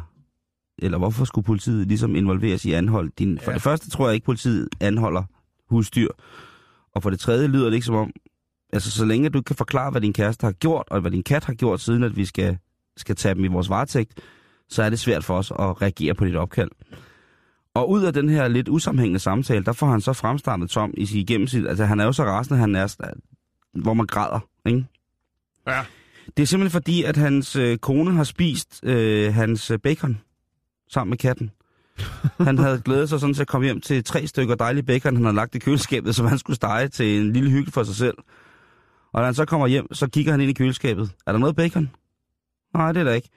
Eller hvorfor skulle politiet ligesom involveres i anhold? Din, for Ja. det første tror jeg ikke, politiet anholder husdyr. Og for det tredje lyder det ikke som om... Altså, så længe du kan forklare, hvad din kæreste har gjort, og hvad din kat har gjort, siden at vi skal, skal tage dem i vores varetægt, så er det svært for os at reagere på dit opkald. Og ud af den her lidt usammenhængende samtale, der får han så fremstammet Tom i sit... Altså, han er jo så rasende, han er, hvor man græder, ikke? Ja. Det er simpelthen fordi, at hans øh, kone har spist øh, hans øh, bacon sammen med katten. Han havde glædet sig sådan til at komme hjem til tre stykker dejlig bacon, han havde lagt i køleskabet, som han skulle stege til en lille hygge for sig selv. Og da han så kommer hjem, så kigger han ind i køleskabet. Er der noget bacon? Nej, det er der ikke.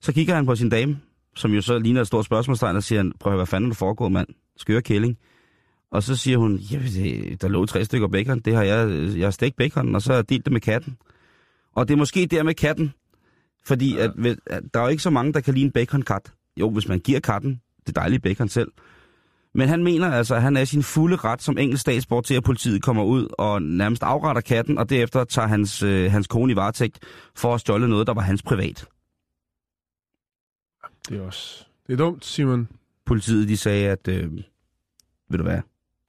Så kigger han på sin dame, som jo så ligner et stort spørgsmålstegn, og siger, prøv at høre, hvad fanden er der foregået, mand? Skøre kælling. Og så siger hun, ja, der lå tre stykker bacon, det har jeg, jeg har stegt bacon, og så har jeg delt det med katten. Og det er måske der med katten, fordi ja. at, at der er jo ikke så mange, der kan lide en bacon-kat. Jo, hvis man giver katten det dejlige bacon selv. Men han mener altså, at han er sin fulde ret som engelsk statsborger til, at politiet kommer ud og nærmest afretter katten, og derefter tager hans, øh, hans kone i varetægt for at stjåle noget, der var hans privat. Det er også... Det er dumt, Simon. Politiet, de sagde, at, øh, ved du hvad,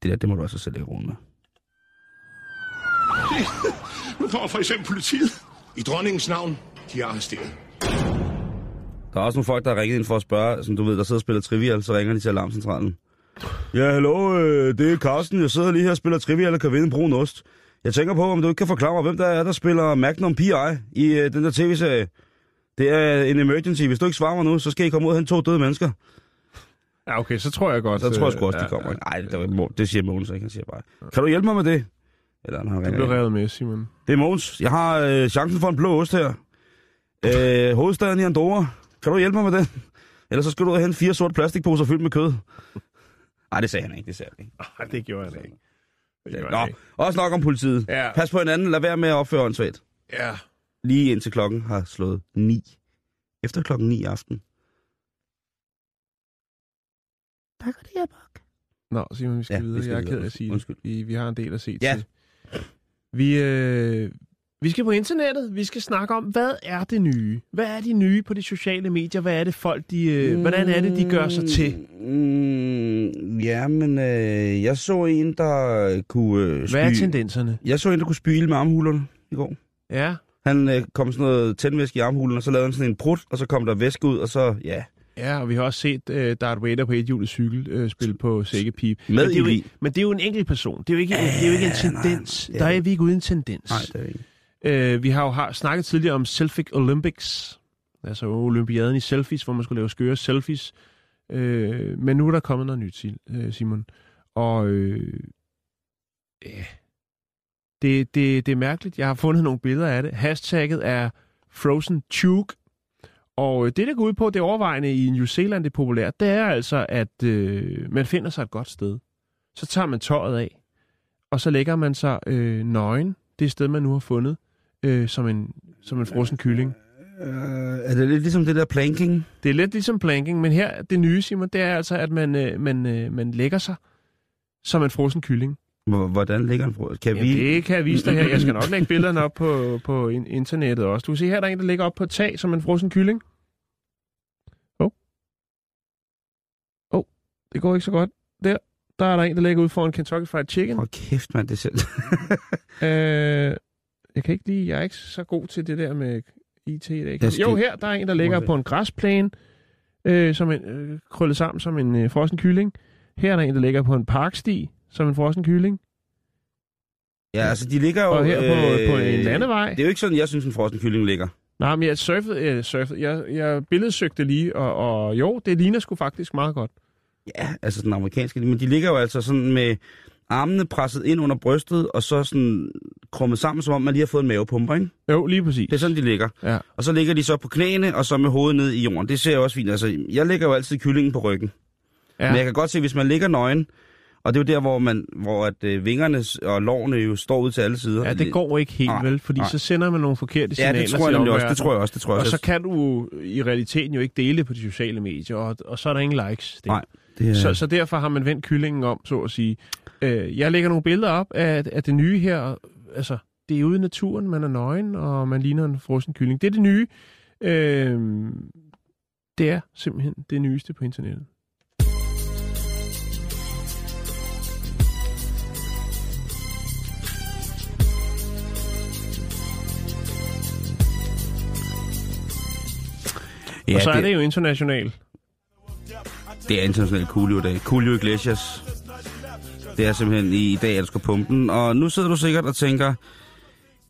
det der, det må du også selv lægge rum med. Nu kommer for eksempel politiet. I dronningens navn, de er arresteret. Der er også nogle folk, der har ringet ind for at spørge, som du ved, der sidder og spiller trivial, så ringer de til alarmcentralen. Ja, hallo, øh, det er Carsten. Jeg sidder lige her og spiller trivial og kan vinde en brun ost. Jeg tænker på, om du ikke kan forklare mig, hvem der er, der spiller Magnum P.I. i øh, den der tv-serie. Det er en emergency. Hvis du ikke svarer mig nu, så skal I komme ud og hente to døde mennesker. Ja, okay, så tror jeg godt... Så tror jeg sgu også, øh, de kommer. Nej, det, var, Mo- det siger Mogens ikke. Han siger bare, kan du hjælpe mig med det? Eller han ringer blev revet med, Simon. Det er Mogens. Jeg har øh, chancen for en blå ost her. Øh, hovedstaden i Andorra. Kan du hjælpe mig med den? Ellers så skal du ud og hente fire sorte plastikposer fyldt med kød. Nej, det sagde han ikke. Det sagde han ikke. Nej, det gjorde jeg da ikke. Det gjorde Nå, jeg ikke. også nok om politiet. Ja. Pas på hinanden. Lad være med at opføre åndssvagt. Ja. Lige indtil klokken har slået 9. Efter klokken 9 i aften. Der går det her nok. Nå, Simon, vi skal Ja, videre. vi skal jeg er ked af at sige Undskyld. det. Vi, vi har en del at se Ja. til. Vi, øh, vi skal på internettet. Vi skal snakke om, hvad er det nye? Hvad er de nye på de sociale medier? Hvad er det folk, de, øh, hvordan er det, de gør sig til? Mm, ja, men øh, jeg så en, der kunne øh, Hvad er spy- tendenserne? Jeg så en, der kunne spyle med armhulerne i går. Ja, Han øh, kom sådan noget tændvæske i armhulen, og så lavede han sådan en prut, og så kom der væske ud, og så, ja, Ja, og vi har også set uh, Darth Vader på et hjulet cykel uh, spille på sækkepip. Med men, det er jo, ikke- men det er jo en enkelt person. Det er jo ikke, det er jo ikke en tendens. nej, Der er vi ikke uden en tendens. Nej, det er ikke. Øh, vi har jo har snakket tidligere om Selfie Olympics, altså olympiaden i selfies, hvor man skulle lave skøre selfies. Øh, men nu er der kommet noget nyt, øh, Simon. Og øh, ja, det, det, det er mærkeligt. Jeg har fundet nogle billeder af det. Hashtagget er Frozen Tube. Og øh, det, der går ud på, det overvejende i New Zealand, det er populært, det er altså, at øh, man finder sig et godt sted. Så tager man tøjet af, og så lægger man sig øh, nøgen, det sted, man nu har fundet, øh, som, en, som en frossen kylling. Øh, er det lidt ligesom det der planking? Det er lidt ligesom planking, men her, det nye, Simon, det er altså, at man, øh, man, øh, man lægger sig som en frossen kylling. Hvor- Hvordan ligger den? Kan Jamen, vi... det kan jeg vise dig her. Jeg skal nok lægge billederne op på, på in- internettet også. Du kan se her, der er en, der ligger op på tag som en frossen kylling. Åh. Oh. Åh, oh, det går ikke så godt. Der, der er der en, der ligger ud foran Kentucky Fried Chicken. Hold kæft, mand, det selv. Øh, jeg kan ikke lige, jeg er ikke så god til det der med IT i dag. Jeg skal- Jo, her der er en, der ligger på en græsplæne, øh, som en, øh, krøllet sammen som en øh, frossen kylling. Her er der en, der ligger på en parksti, som en frossen kylling. ja, altså, de ligger jo... Og her på, øh, på en landevej. Det er jo ikke sådan, jeg synes, en frossen kylling ligger. Nej, men jeg surfede, jeg, surfede. jeg, jeg billedsøgte lige, og, og jo, det ligner sgu faktisk meget godt. Ja, altså den amerikanske, men de ligger jo altså sådan med armene presset ind under brystet, og så sådan krummet sammen, som om man lige har fået en mavepumper, ikke? Jo, lige præcis. Det er sådan, de ligger. Ja. Og så ligger de så på knæene, og så med hovedet ned i jorden. Det ser jo også fint. Altså, jeg lægger jo altid kyllingen på ryggen. Ja. Men jeg kan godt se, hvis man ligger nøgen, og det er jo der, hvor, man, hvor at, øh, vingerne og lårene jo står ud til alle sider. ja, det går ikke helt Nej, vel, fordi nej. så sender man nogle forkerte Ja, signaler det tror jeg til nemlig også. Det tror jeg også. Det tror jeg Og så kan du i realiteten jo ikke dele på de sociale medier, og, og så er der ingen likes. Det. Nej, det er... Så, så derfor har man vendt kyllingen om, så at sige. Øh, jeg lægger nogle billeder op af, af det nye her. Altså, det er ude i naturen, man er nøgen, og man ligner en frossen kylling. Det er det nye. Øh, det er simpelthen det nyeste på internettet. Ja, og så er det jo internationalt. Det er international Coolio-dag. Coolio Iglesias. Det er simpelthen i, i dag, at du skal pumpe den. Og nu sidder du sikkert og tænker,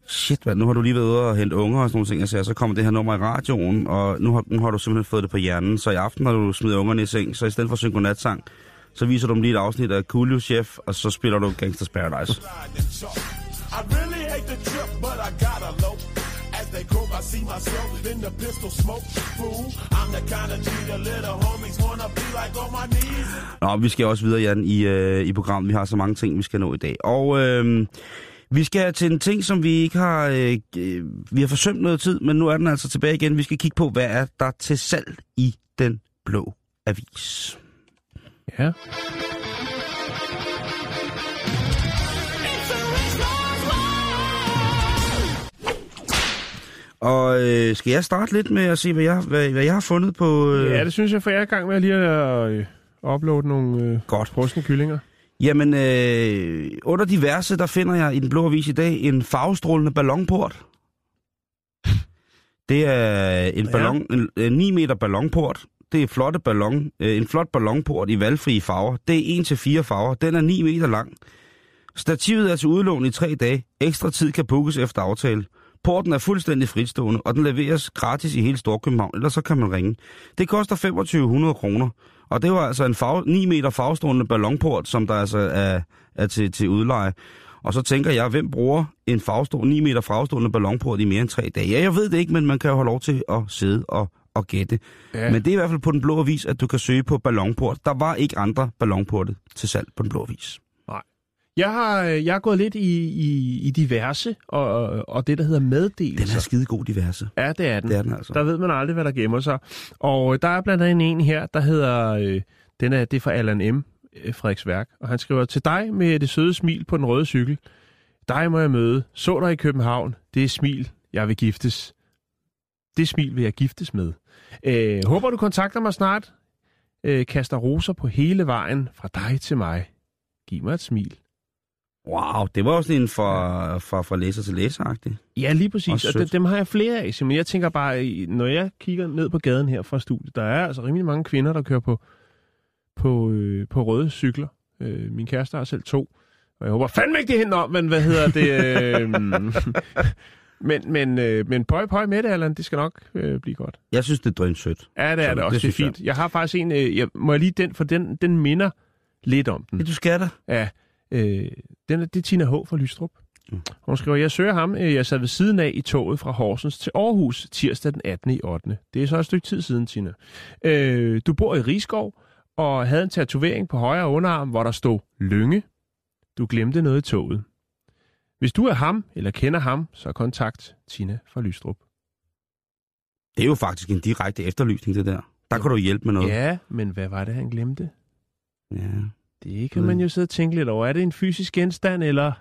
shit, hvad, nu har du lige været ude og hente unger og sådan nogle ting, og så, så kommer det her nummer i radioen, og nu har, nu har du simpelthen fået det på hjernen. Så i aften har du smidt ungerne i seng, så i stedet for at synge godnatsang, så viser du dem lige et afsnit af Coolio Chef, og så spiller du Gangsters Paradise. I really hate the trip, see myself in the pistol smoke. Fool, I'm the kind of the little homies wanna be like on my knees. Nå, vi skal også videre, Jan, i, øh, i programmet. Vi har så mange ting, vi skal nå i dag. Og øh, vi skal til en ting, som vi ikke har... Øh, øh, vi har forsømt noget tid, men nu er den altså tilbage igen. Vi skal kigge på, hvad er der til salg i den blå avis. Ja. Og øh, skal jeg starte lidt med at se, hvad jeg, hvad, hvad jeg har fundet på... Øh... ja, det synes jeg, for jeg er i gang med lige at øh, uploade nogle øh, Godt. frosne kyllinger. Jamen, øh, under diverse, der finder jeg i den blå avis i dag en farvestrålende ballonport. Det er en, Ja. ballon, en, en 9 meter ballonport. Det er flotte ballon, øh, en flot ballonport i valgfrie farver. Det er 1 til fire farver. Den er 9 meter lang. Stativet er til udlån i tre dage. Ekstra tid kan bookes efter aftale. Porten er fuldstændig fritstående, og den leveres gratis i hele Storkøbenhavn, ellers så kan man ringe. Det koster 2500 kroner, og det var altså en farve, 9 meter farvestrålende ballonport, som der altså er, er til, til udleje. Og så tænker jeg, hvem bruger en farvestål, 9 meter farvestrålende ballonport i mere end tre dage? Ja, jeg ved det ikke, men man kan jo have lov til at sidde og, og gætte. Ja. Men det er i hvert fald på den blå avis, at du kan søge på ballonport. Der var ikke andre ballonporte til salg på den blå avis. Jeg har, øh, jeg har gået lidt i, i, i diverse, og, og det, der hedder Den meddelelser. er skide god diverse. Ja, det er den. Det er den altså. Der ved man aldrig, hvad der gemmer sig. Og øh, der er blandt andet en her, der hedder, øh, den er, det er fra Allan M. øh, Frederiksværk. Og han skriver, til dig med det søde smil på den røde cykel. Dig må jeg møde. Så dig i København. Det er smil, jeg vil giftes. Det smil vil jeg giftes med. Øh, håber, du kontakter mig snart. Øh, kaster roser på hele vejen fra dig til mig. Giv mig et smil. Wow, det var også en fra, fra, fra læser til læser Ja, lige præcis. Også Og sødt. dem har jeg flere af, men jeg tænker bare, når jeg kigger ned på gaden her fra studiet, der er altså rimelig mange kvinder, der kører på, på, øh, på røde cykler. Øh, min kæreste har selv to, og jeg håber fandme ikke, det hænder om, men hvad hedder det? Øh, men, men, øh, men pøj, pøj med det, Allan, det skal nok øh, blive godt. Jeg synes, det er drønt sødt. Ja, det er Så det også. det Det, er synes jeg. fint. Jeg. har faktisk en, øh, jeg, må jeg lige den, for den, den minder lidt om den. Ja, du skal da. Ja, øh, den er, det er Tina H. fra Lystrup. Mm. Hun skriver, jeg søger ham, øh, jeg sad ved siden af i toget fra Horsens til Aarhus tirsdag den 18. i 8. Det er så et stykke tid siden, Tina. Øh, du bor i Rigskov og havde en tatovering på højre underarm, hvor der stod Lynge. Du glemte noget i toget. Hvis du er ham, eller kender ham, så kontakt Tina fra Lystrup. Det er jo faktisk en direkte efterlysning, det der. Der kan du hjælpe med noget. Ja, men hvad var det, han glemte? ja. Det kan man jo sidde og tænke lidt over. Er det en fysisk genstand, eller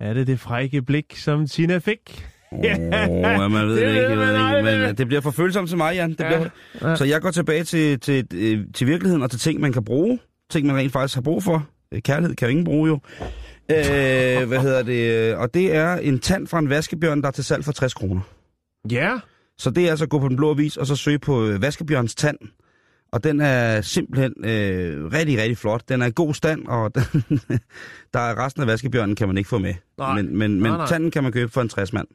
er det det frække blik, som Tina fik? Åh, ja, man ved Det det, ikke, man ikke, men det bliver for følsomt til mig, Jan. Det Ja, bliver... Så jeg går tilbage til, til, øh, til virkeligheden og til ting, man kan bruge. Ting, man rent faktisk har brug for. Øh, Kærlighed kan jo ingen bruge jo. Øh, hvad hedder det? Og det er en tand fra en vaskebjørn, der er til salg for 60 kroner. Ja, Så det er altså at gå på den blå avis og så søge på øh, vaskebjørns tand. Og den er simpelthen øh, rigtig, rigtig flot. Den er i god stand, og den, der er resten af vaskebjørnen kan man ikke få med. Nej. Men, men, men Nej, nej. tanden kan man købe for en 60 mand.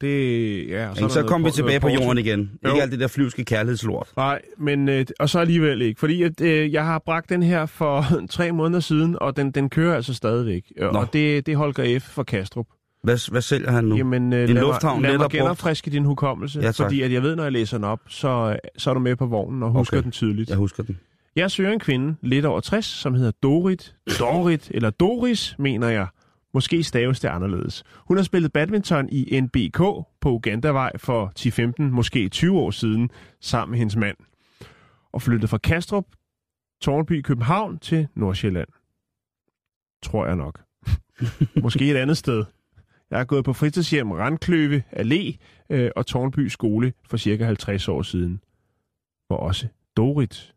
det... Ja, og Så, så kommer vi tilbage på jorden igen. Jo. Ikke alt det der flyvske kærlighedslort. Nej, men øh, og så alligevel ikke. Fordi at, øh, jeg har bragt den her for tre måneder siden, og den, den kører altså stadigvæk. Øh, Nå. Og det, det er Holger F. for Kastrup. Hvad, hvad sælger han nu? Jamen, øh, En lad, lufthavn, mig, lad mig genopfriske din hukommelse. Ja, tak. fordi at jeg ved, når jeg læser den op, så, så er du med på vognen og husker Okay. den tydeligt. Jeg husker den. Jeg søger en kvinde, lidt over 60, som hedder Dorit, Dorit eller Doris, mener jeg. Måske staves det anderledes. Hun har spillet badminton i NBK på Ugandavej for 10-15, måske 20 år siden, sammen med hendes mand. Og flyttet fra Kastrup, Tårnby, København til Nordsjælland. Tror jeg nok. måske et andet sted. Jeg har gået på fritidshjem Randkløve Allé øh, og Tårnby skole for cirka 50 år siden. Hvor også Dorit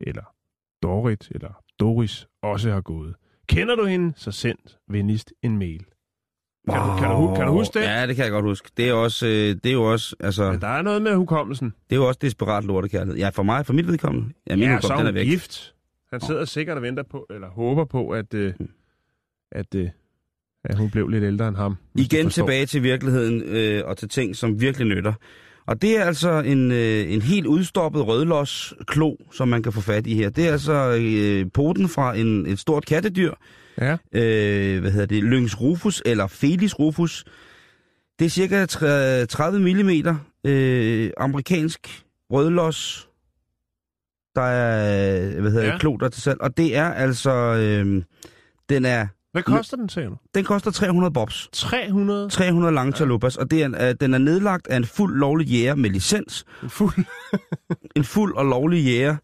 eller Dorit, eller Doris også har gået. Kender du hende, så send venligst en mail. Kan, du, kan, du, kan du huske det? Ja, det kan jeg godt huske. Det er, også, øh, det er jo også, altså, Men der er noget med hukommelsen. det er jo også desperat lortekærlighed. Ja, for mig, for mit vedkommende. Ja, min Ja, så er den er hun væk. gift. Han sidder sikkert og venter på, eller håber på, at, øh, at, øh, at hun blev lidt ældre end ham. Igen tilbage til virkeligheden øh, og til ting, som virkelig nytter. Og det er altså en, øh, en helt udstoppet rødlos klo, som man kan få fat i her. Det er altså øh, poten fra en, et stort kattedyr. Ja. Øh, hvad hedder det? Lynx rufus eller Felis rufus. Det er cirka tre- 30 mm øh, amerikansk rødlos, der er, hvad hedder Ja. klo der er til salg. Og det er altså, øh, den er, Hvad koster den, sagde du? den koster 300 bobs. 300 300 lange chalupas, og det er, øh, den er nedlagt af en fuld lovlig jæger med licens. fuld. En fuld og lovlig jæger,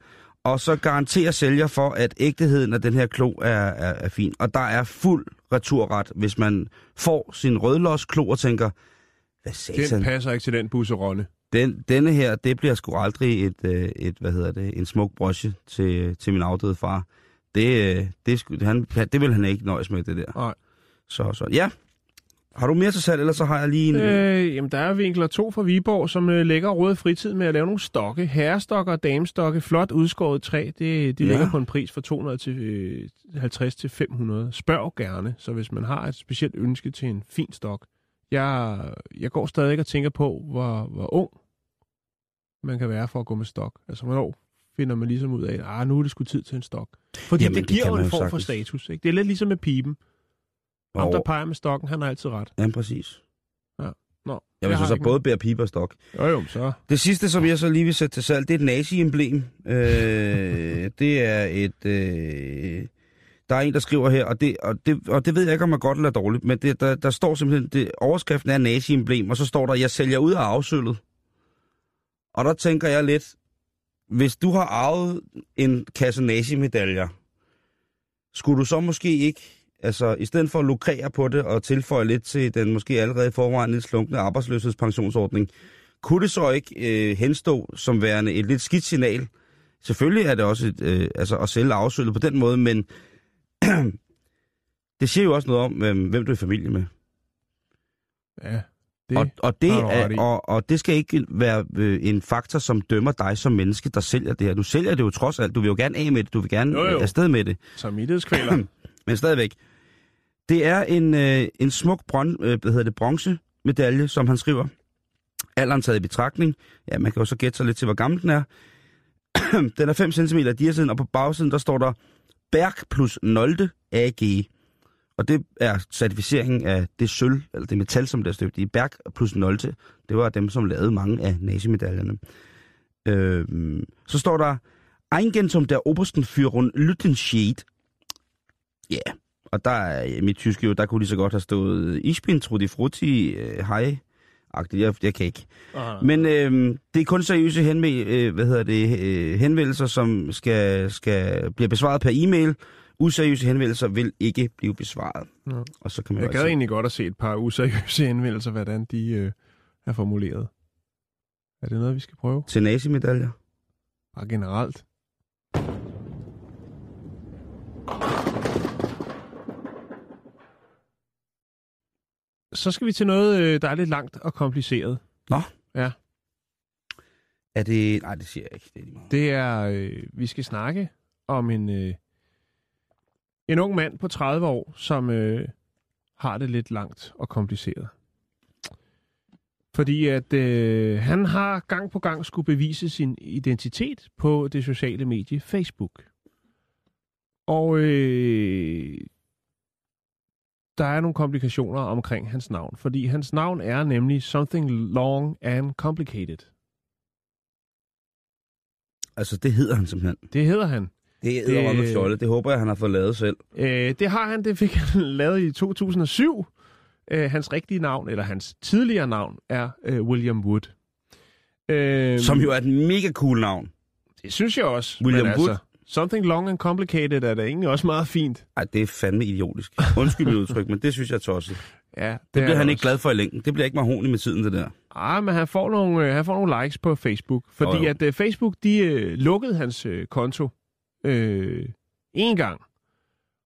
og så garanterer sælger for, at ægteheden af den her klo er, er, er fin. Og der er fuld returret, hvis man får sin rødlos klo og tænker, hvad Den satan, passer ikke til den busseronne. den, denne her, det bliver sgu aldrig et, øh, et hvad hedder det, en smuk broche til, til min afdøde far. Det, øh, det, sgu- han, det vil han ikke nøjes med, det der. Nej. Så, så ja. Har du mere til salg, eller så har jeg lige en... Øh, jamen, der er vinkler to fra Viborg, som øh, lægger råd fritid med at lave nogle stokke. Herrestokker og damestokke, flot udskåret træ. Det, de ja. ligger på en pris fra 200 til øh, 50 til 500. Spørg gerne, så hvis man har et specielt ønske til en fin stok. Jeg, jeg går stadig og tænker på, hvor, hvor ung man kan være for at gå med stok. Altså, hvornår finder man ligesom ud af, at ah, nu er det sgu tid til en stok. Fordi Jamen, Jamen, det giver jo en form for status. Ikke? Det er lidt ligesom med pipen. Ham, der peger med stokken, han har altid ret. Ja, præcis. Nå, Jeg vil så, så ikke både bære piber og stok. Jo, jo, så... Det sidste, som jeg så lige vil sætte til salg, det er et nazi-emblem. Øh, det er et... Øh, der er en, der skriver her, og det, og, det, og det ved jeg ikke, om er godt eller dårligt, men det, der, der står simpelthen, det, overskriften er nazi-emblem, og så står der, jeg sælger ud af afsøllet. Og der tænker jeg lidt, hvis du har arvet en kasse nazi-medaljer, skulle du så måske ikke, altså i stedet for at lukrere på det og tilføje lidt til den måske allerede forvejen lidt slunkne arbejdsløshedspensionsordning, kunne det så ikke øh, henstå som værende et lidt skidt signal? Selvfølgelig er det også et, øh, altså at sælge afsøllet på den måde, men Det siger jo også noget om, øh, hvem du er i familie med. Ja, det og, og, det er, og, og det skal ikke være øh, en faktor, som dømmer dig som menneske, der sælger det her. Du sælger det jo trods alt. Du vil jo gerne af med det. Du vil gerne Jo, jo. afsted med det. samvittighedskvaler. Men stadigvæk. Det er en, øh, en smuk bron, øh, hvad hedder det, bronzemedalje, som han skriver. Alderen taget i betragtning. Ja, man kan jo så gætte sig lidt til, hvor gammel den er. den er 5 cm i diasiden, og på bagsiden, der står der Berg plus Nolde AG. Og det er certificeringen af det sølv, eller det metal, som der er støbt i. Berg plus Nolde, det var dem, som lavede mange af nazimedaljerne. Øhm, så står der Eigentum der Obersten für rund Lüttenscheid. Ja, yeah. og der er mit tyske jo, der kunne lige så godt have stået Ich bin Trudi Frutti, øh, hej. Agtigt, jeg, jeg kan ikke. Ah. Men øh, det er kun seriøse henve, øh, hvad hedder det, øh, henvendelser, som skal, skal blive besvaret per e-mail. Useriøse henvendelser vil ikke blive besvaret. Nå. Og så kan man Jeg gad altså- egentlig godt at se et par useriøse indvendelser, hvordan de øh, er formuleret. Er det noget, vi skal prøve? til nazimedaljer. Bare generelt. Så skal vi til noget, øh, der er lidt langt og kompliceret. Er det... Nej, det siger jeg ikke. Det er lige meget. Det er, øh, vi skal snakke om en, øh, en ung mand på 30 år, som øh, har det lidt langt og kompliceret. Fordi at øh, han har gang på gang skulle bevise sin identitet på det sociale medie Facebook. Og øh, der er nogle komplikationer omkring hans navn, fordi hans navn er nemlig Something Long and Complicated. Altså, det hedder han simpelthen. Det hedder han. Det hedder Det- det... fjolle. Det håber jeg, han har fået lavet selv. Øh, det har han, det fik han lavet i 2007. Øh, hans rigtige navn, eller hans tidligere navn, er øh, William Wood. Øh, Som jo er et mega cool navn. Det synes jeg også. William men Wood. Altså, something long and complicated er da egentlig også meget fint. Ej, det er fandme idiotisk. Undskyld mit udtryk, men det synes jeg er tosset. Ja, Det bliver er han det ikke glad for i længden. Det bliver ikke mahoni med tiden, det der. Ah, men han får nogle, øh, han får nogle likes på Facebook. Fordi jo. at øh, Facebook, de øh, lukkede hans øh, konto øh, en gang.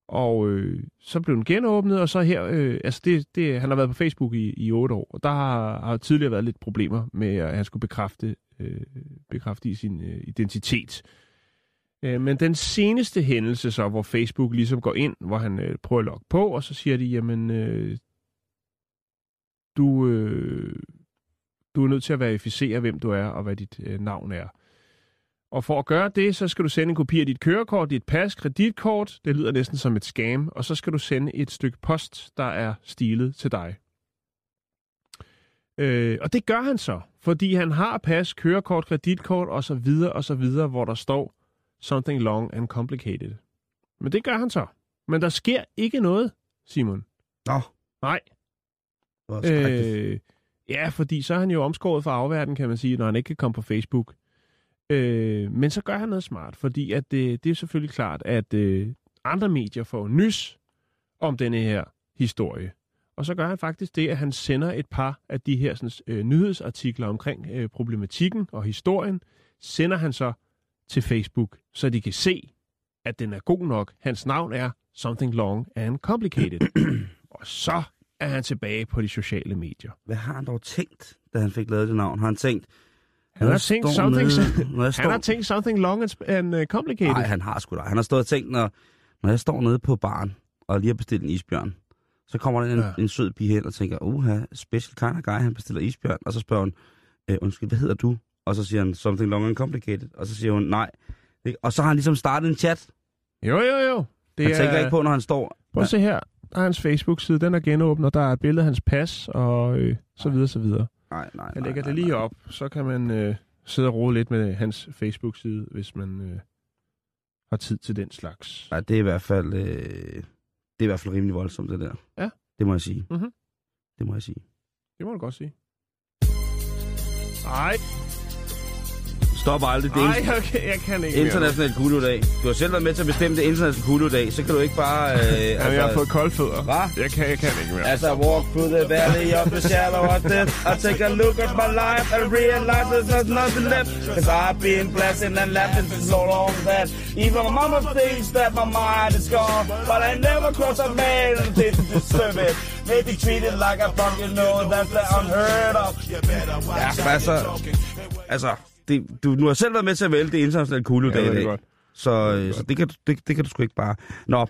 Og øh, så blev den genåbnet, og så her, øh, altså det, det, han har været på Facebook i, i otte år, og der har, har tidligere været lidt problemer med, at han skulle bekræfte, øh, bekræfte i sin øh, identitet. Øh, men den seneste hændelse så, hvor Facebook ligesom går ind, hvor han øh, prøver at logge på, og så siger de, jamen, øh, du, øh, du er nødt til at verificere, hvem du er og hvad dit øh, navn er. Og for at gøre det, så skal du sende en kopi af dit kørekort, dit pas, kreditkort. Det lyder næsten som et scam. Og så skal du sende et stykke post, der er stilet til dig. Øh, og det gør han så, fordi han har pas, kørekort, kreditkort osv. osv., hvor der står something long and complicated. Men det gør han så. Men der sker ikke noget, Simon. Nå. Nej. Øh, ja, fordi så er han jo omskåret fra afverden, kan man sige, når han ikke kan komme på Facebook. Øh, men så gør han noget smart, fordi at det, det er selvfølgelig klart, at øh, andre medier får nys om denne her historie. Og så gør han faktisk det, at han sender et par af de her sådan, øh, nyhedsartikler omkring øh, problematikken og historien, sender han så til Facebook, så de kan se, at den er god nok. Hans navn er Something Long and Complicated. og så er han tilbage på de sociale medier. Hvad har han dog tænkt, da han fik lavet det navn? Har han tænkt... Han har tænkt something, nede- han har tænkt something long and, uh, complicated. Nej, han har sgu da. Han har stået og tænkt, når, når jeg står nede på baren og lige har bestilt en isbjørn, så kommer der en, Ja. en sød pige hen og tænker, uha, special kind of guy, han bestiller isbjørn. Og så spørger hun, øh, undskyld, hvad hedder du? Og så siger han, something long and complicated. Og så siger hun, nej. Og så har han ligesom startet en chat. Jo, jo, jo. Det Han er, tænker ikke på, når han står... Prøv at se her. Der er hans Facebook-side. Den er genåbnet, og der er et billede af hans pas, og øh, så videre, så videre. Nej, nej, Jeg lægger nej, det lige nej. op. Så kan man øh, sidde og rode lidt med hans Facebook-side, hvis man øh, har tid til den slags. Nej, det er i hvert fald... Øh, det er i hvert fald rimelig voldsomt, det der. Ja. Det må jeg sige. Mhm. Det må jeg sige. Det må du godt sige. Nej. Stop aldrig. Det Nej, okay, jeg kan ikke international Kulu-dag. Du har selv været med til at bestemme det international Kulu-dag, så kan du ikke bare... Øh, Jamen, jeg har fået koldfødder. Hvad? Jeg kan, jeg kan ikke mere. As I walk through the valley of the shadow of death, I take a look at my life and realize there's nothing left. Cause I've been blessed and laughing for so long that even my mama thinks that my mind is gone. But I never cross a man and didn't deserve it. Maybe treated like a fucking know that's the unheard of. Ja, altså, altså det, du, nu har selv været med til at vælge det internationale kugledag Ja, i det er dag. Så, øh, så det, kan, du- det, det kan du sgu ikke bare. Nå,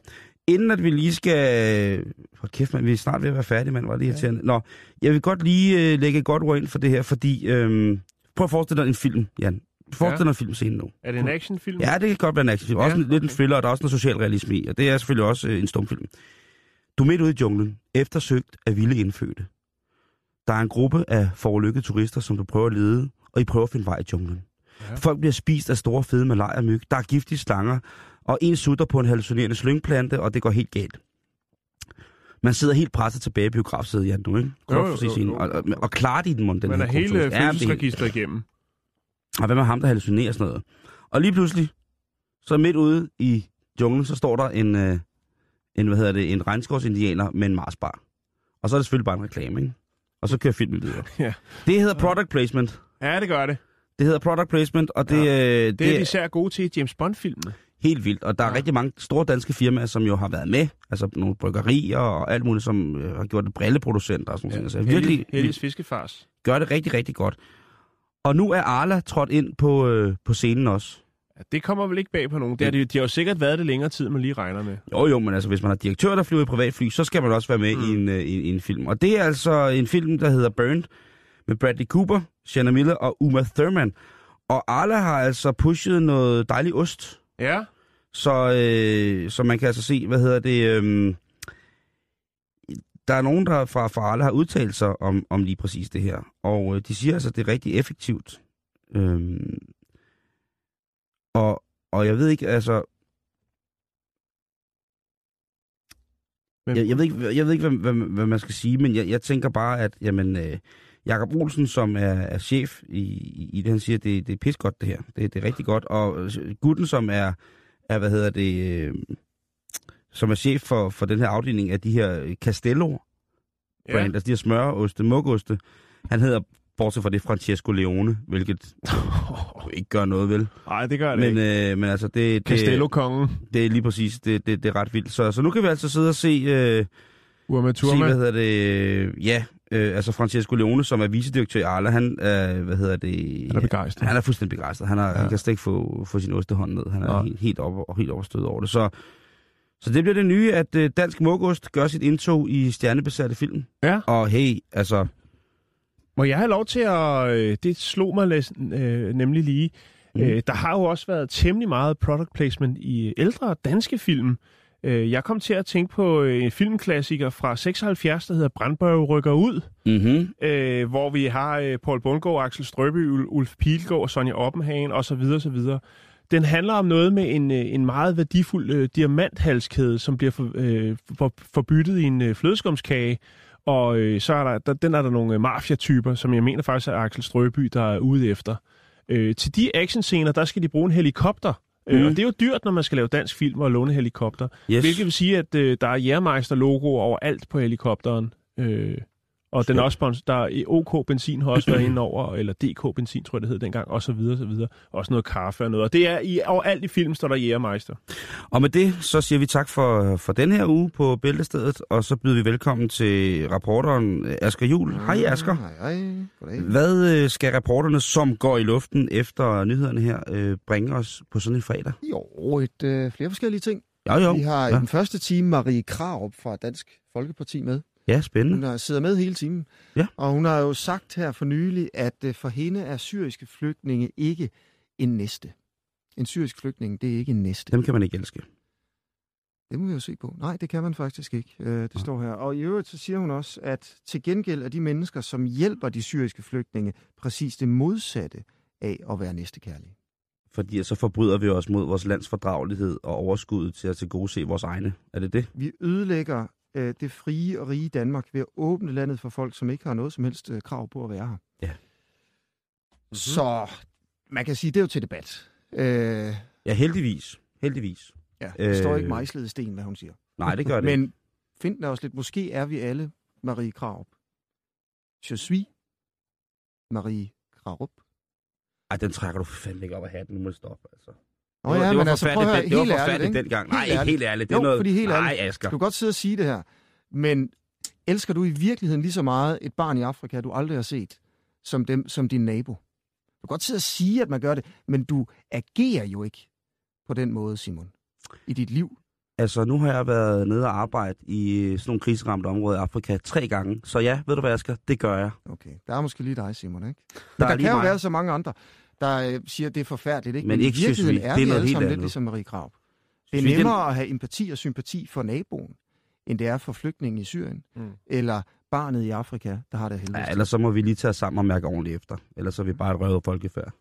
inden at vi lige skal... Hold kæft, man, vi er snart ved at være færdige, mand. Var det irriterende. Nå, jeg vil godt lige øh, lægge et godt ord ind for det her, fordi... Øh, prøv at forestille dig en film, Jan. Forestil dig Ja. en film nu. Er det en actionfilm? Ja, det kan godt være en actionfilm. Også Ja, en, lidt en thriller, og der er også noget social realisme i. Og det er selvfølgelig også øh, en stumfilm. Du er midt ude i junglen, eftersøgt af vilde indfødte. Der er en gruppe af forulykkede turister, som du prøver at lede, og I prøver at finde vej i junglen. Ja. Folk bliver spist af store fede malaria-myg. Der er giftige slanger, og en sutter på en hallucinerende slyngplante, og det går helt galt. Man sidder helt presset tilbage i biografsædet, Jan, nu, ikke? Jo, jo, jo, sådan. Og, og, og klarer de den, mon, den Man her er hele er følelsesregistret igennem. og hvad med ham, der hallucinerer sådan noget? Og lige pludselig, så midt ude i junglen, så står der en, øh, en hvad hedder det, en regnskovsindianer med en Marsbar. Og så er det selvfølgelig bare en reklame, ikke? Og så kører filmen videre. Ja. Det hedder product placement. Ja, det gør det. Det hedder product placement, og det, ja, øh, Det er vi især gode til James Bond-filmene. helt vildt. Og der er Ja. rigtig mange store danske firmaer, som jo har været med. Altså nogle bryggerier og alt muligt, som øh, har gjort det brilleproducenter og sådan noget. Så virkelig, Helges fiskefars. gør det rigtig, rigtig godt. Og nu er Arla trådt ind på, øh, på scenen også. Ja, det kommer vel ikke bag på nogen. Det er, de, de har jo sikkert været det længere tid, man lige regner med. Jo, jo, men altså, hvis man har direktør, der flyver i privatfly, så skal man også være med mm. i, en, øh, i, i en film. Og det er altså en film, der hedder Burned, med Bradley Cooper, Shanna Miller og Uma Thurman. Og Arla har altså pushet noget dejlig ost, Ja, så, øh, så man kan altså se, hvad hedder det... Øh, der er nogen, der fra, fra Arla har udtalt sig om, om lige præcis det her. Og øh, de siger altså, at det er rigtig effektivt. Øh, og, og jeg ved ikke, altså... Jeg, jeg ved ikke, jeg ved ikke hvad, hvad, hvad man skal sige, men jeg, jeg tænker bare, at jamen, øh, Jakob Olsen, som er, er chef i, i, i det, han siger, det, det er pis godt det her. Det, det er rigtig godt. Og øh, Gutten, som er, er hvad hedder det, øh, som er chef for, for den her afdeling af de her øh, Castello brand, ja. altså de her smøroste, mukoste, han hedder, bortset fra det, Francesco Leone, hvilket jo ikke gør noget, vel? Nej, det gør det Men, ikke. øh, men altså, det, det, Castello-kongen. det er lige præcis, det, det, det er ret vildt. Så, så nu kan vi altså sidde og se, øh, Urma se Thurman. hvad hedder det, øh, ja, øh, altså Francesco Leone, som er vicedirektør i Arla, han er, hvad hedder det... Han er begejstret. Han er fuldstændig begejstret. Han, er, ja. Ja. han kan slet ikke få, få sin ostehånd ned. Han er Nej. helt, helt, op, og helt overstået over det. Så, så det bliver det nye, at øh, dansk mukost gør sit indtog i stjernebesatte film. Ja. Og hey, altså, Må jeg have lov til at... Øh, det slog mig næsten, øh, nemlig lige. Mm. Øh, der har jo også været temmelig meget product placement i ældre danske film. Øh, jeg kom til at tænke på øh, en filmklassiker fra 76, der hedder Brandberg rykker ud. mm-hmm. øh, hvor vi har øh, Paul Bundgaard, Axel Strøby, Ul- Ulf Pilgaard, Sonja Oppenhagen osv. osv. Den handler om noget med en, en meget værdifuld øh, diamanthalskæde, som bliver for, øh, for, forbyttet i en øh, flødeskumskage. Og øh, så er der, der, den er der nogle øh, mafiatyper, som jeg mener faktisk er Axel Strøby, der er ude efter. Øh, til de actionscener, der skal de bruge en helikopter. Mm. Mhm. Øh, og det er jo dyrt, når man skal lave dansk film og låne helikopter. yes. Hvilket vil sige, at øh, der er Jærmeister-logoer overalt på helikopteren. Øh, og den er også spons- der er OK Benzin har også været inde over, eller DK Benzin, tror jeg det hed dengang, og så videre, så videre. Også noget kaffe og noget. Og det er i, overalt i film, står der Jærmeister. Og med det, så siger vi tak for, for den her uge på Bæltestedet, og så byder vi velkommen til reporteren øh, Asger Jul. Hej Asger. Hej, hej. Goddag. Hvad øh, skal reporterne, som går i luften efter nyhederne her, øh, bringe os på sådan en fredag? Jo, et, øh, flere forskellige ting. Jo, jo. Vi har i ja. den første time Marie Krarup fra Dansk Folkeparti med. Ja, spændende. Hun sidder med hele timen. Ja. Og hun har jo sagt her for nylig, at øh, for hende er syriske flygtninge ikke en næste. En syrisk flygtning, det er ikke en næste. Dem kan man ikke elske. Det må vi jo se på. Nej, det kan man faktisk ikke. Øh, det står her. Og i øvrigt så siger hun også, at til gengæld er de mennesker, som hjælper de syriske flygtninge, præcis det modsatte af at være næstekærlige. Fordi så forbryder vi os mod vores lands fordragelighed og overskud til at tilgodese vores egne. Er det det? Vi ødelægger øh, det frie og rige Danmark ved at åbne landet for folk, som ikke har noget som helst øh, krav på at være her. Ja. Mm-hmm. Så man kan sige, det er jo til debat. Øh, Ja, heldigvis. Heldigvis. ja, det står Øh. ikke mejslet i sten, hvad hun siger. Nej, det gør det. Men find da også lidt, måske er vi alle Marie Krarup. Je suis Marie Krarup. Ej, den trækker du fandme ikke op af hatten. Nu må det stoppe, altså. Nå det var, ja, det var men altså, prøv at høre, den- det var ærligt, forfærdeligt ikke? dengang. Nej, ikke ærligt. helt ærligt. Det Jo, er noget... fordi helt Nej, ærligt, Asger. Du kan godt sidde og sige det her, men elsker du i virkeligheden lige så meget et barn i Afrika, du aldrig har set, som, dem, som din nabo? Du kan godt sidde og sige, at man gør det, men du agerer jo ikke på den måde, Simon, i dit liv. Altså, nu har jeg været nede og arbejde i sådan nogle kriseramte områder i Afrika tre gange. Så ja, ved du hvad, Asger? Det gør jeg. Okay, der er måske lige dig, Simon, ikke? Der Men er der lige kan jo mig. være så mange andre, der øh, siger, at det er forfærdeligt, ikke? Men i ikke synes virkeligheden vi. er Det er vi noget alle helt sammen lidt andet. ligesom Marie Krav. Det er Synes vi, den- nemmere at have empati og sympati for naboen, end det er for flygtningen i Syrien, Mm. eller barnet i Afrika, der har det helvede. Ja, ellers så må vi lige tage os sammen og mærke ordentligt efter. Ellers så er vi bare et røvet folkefærd.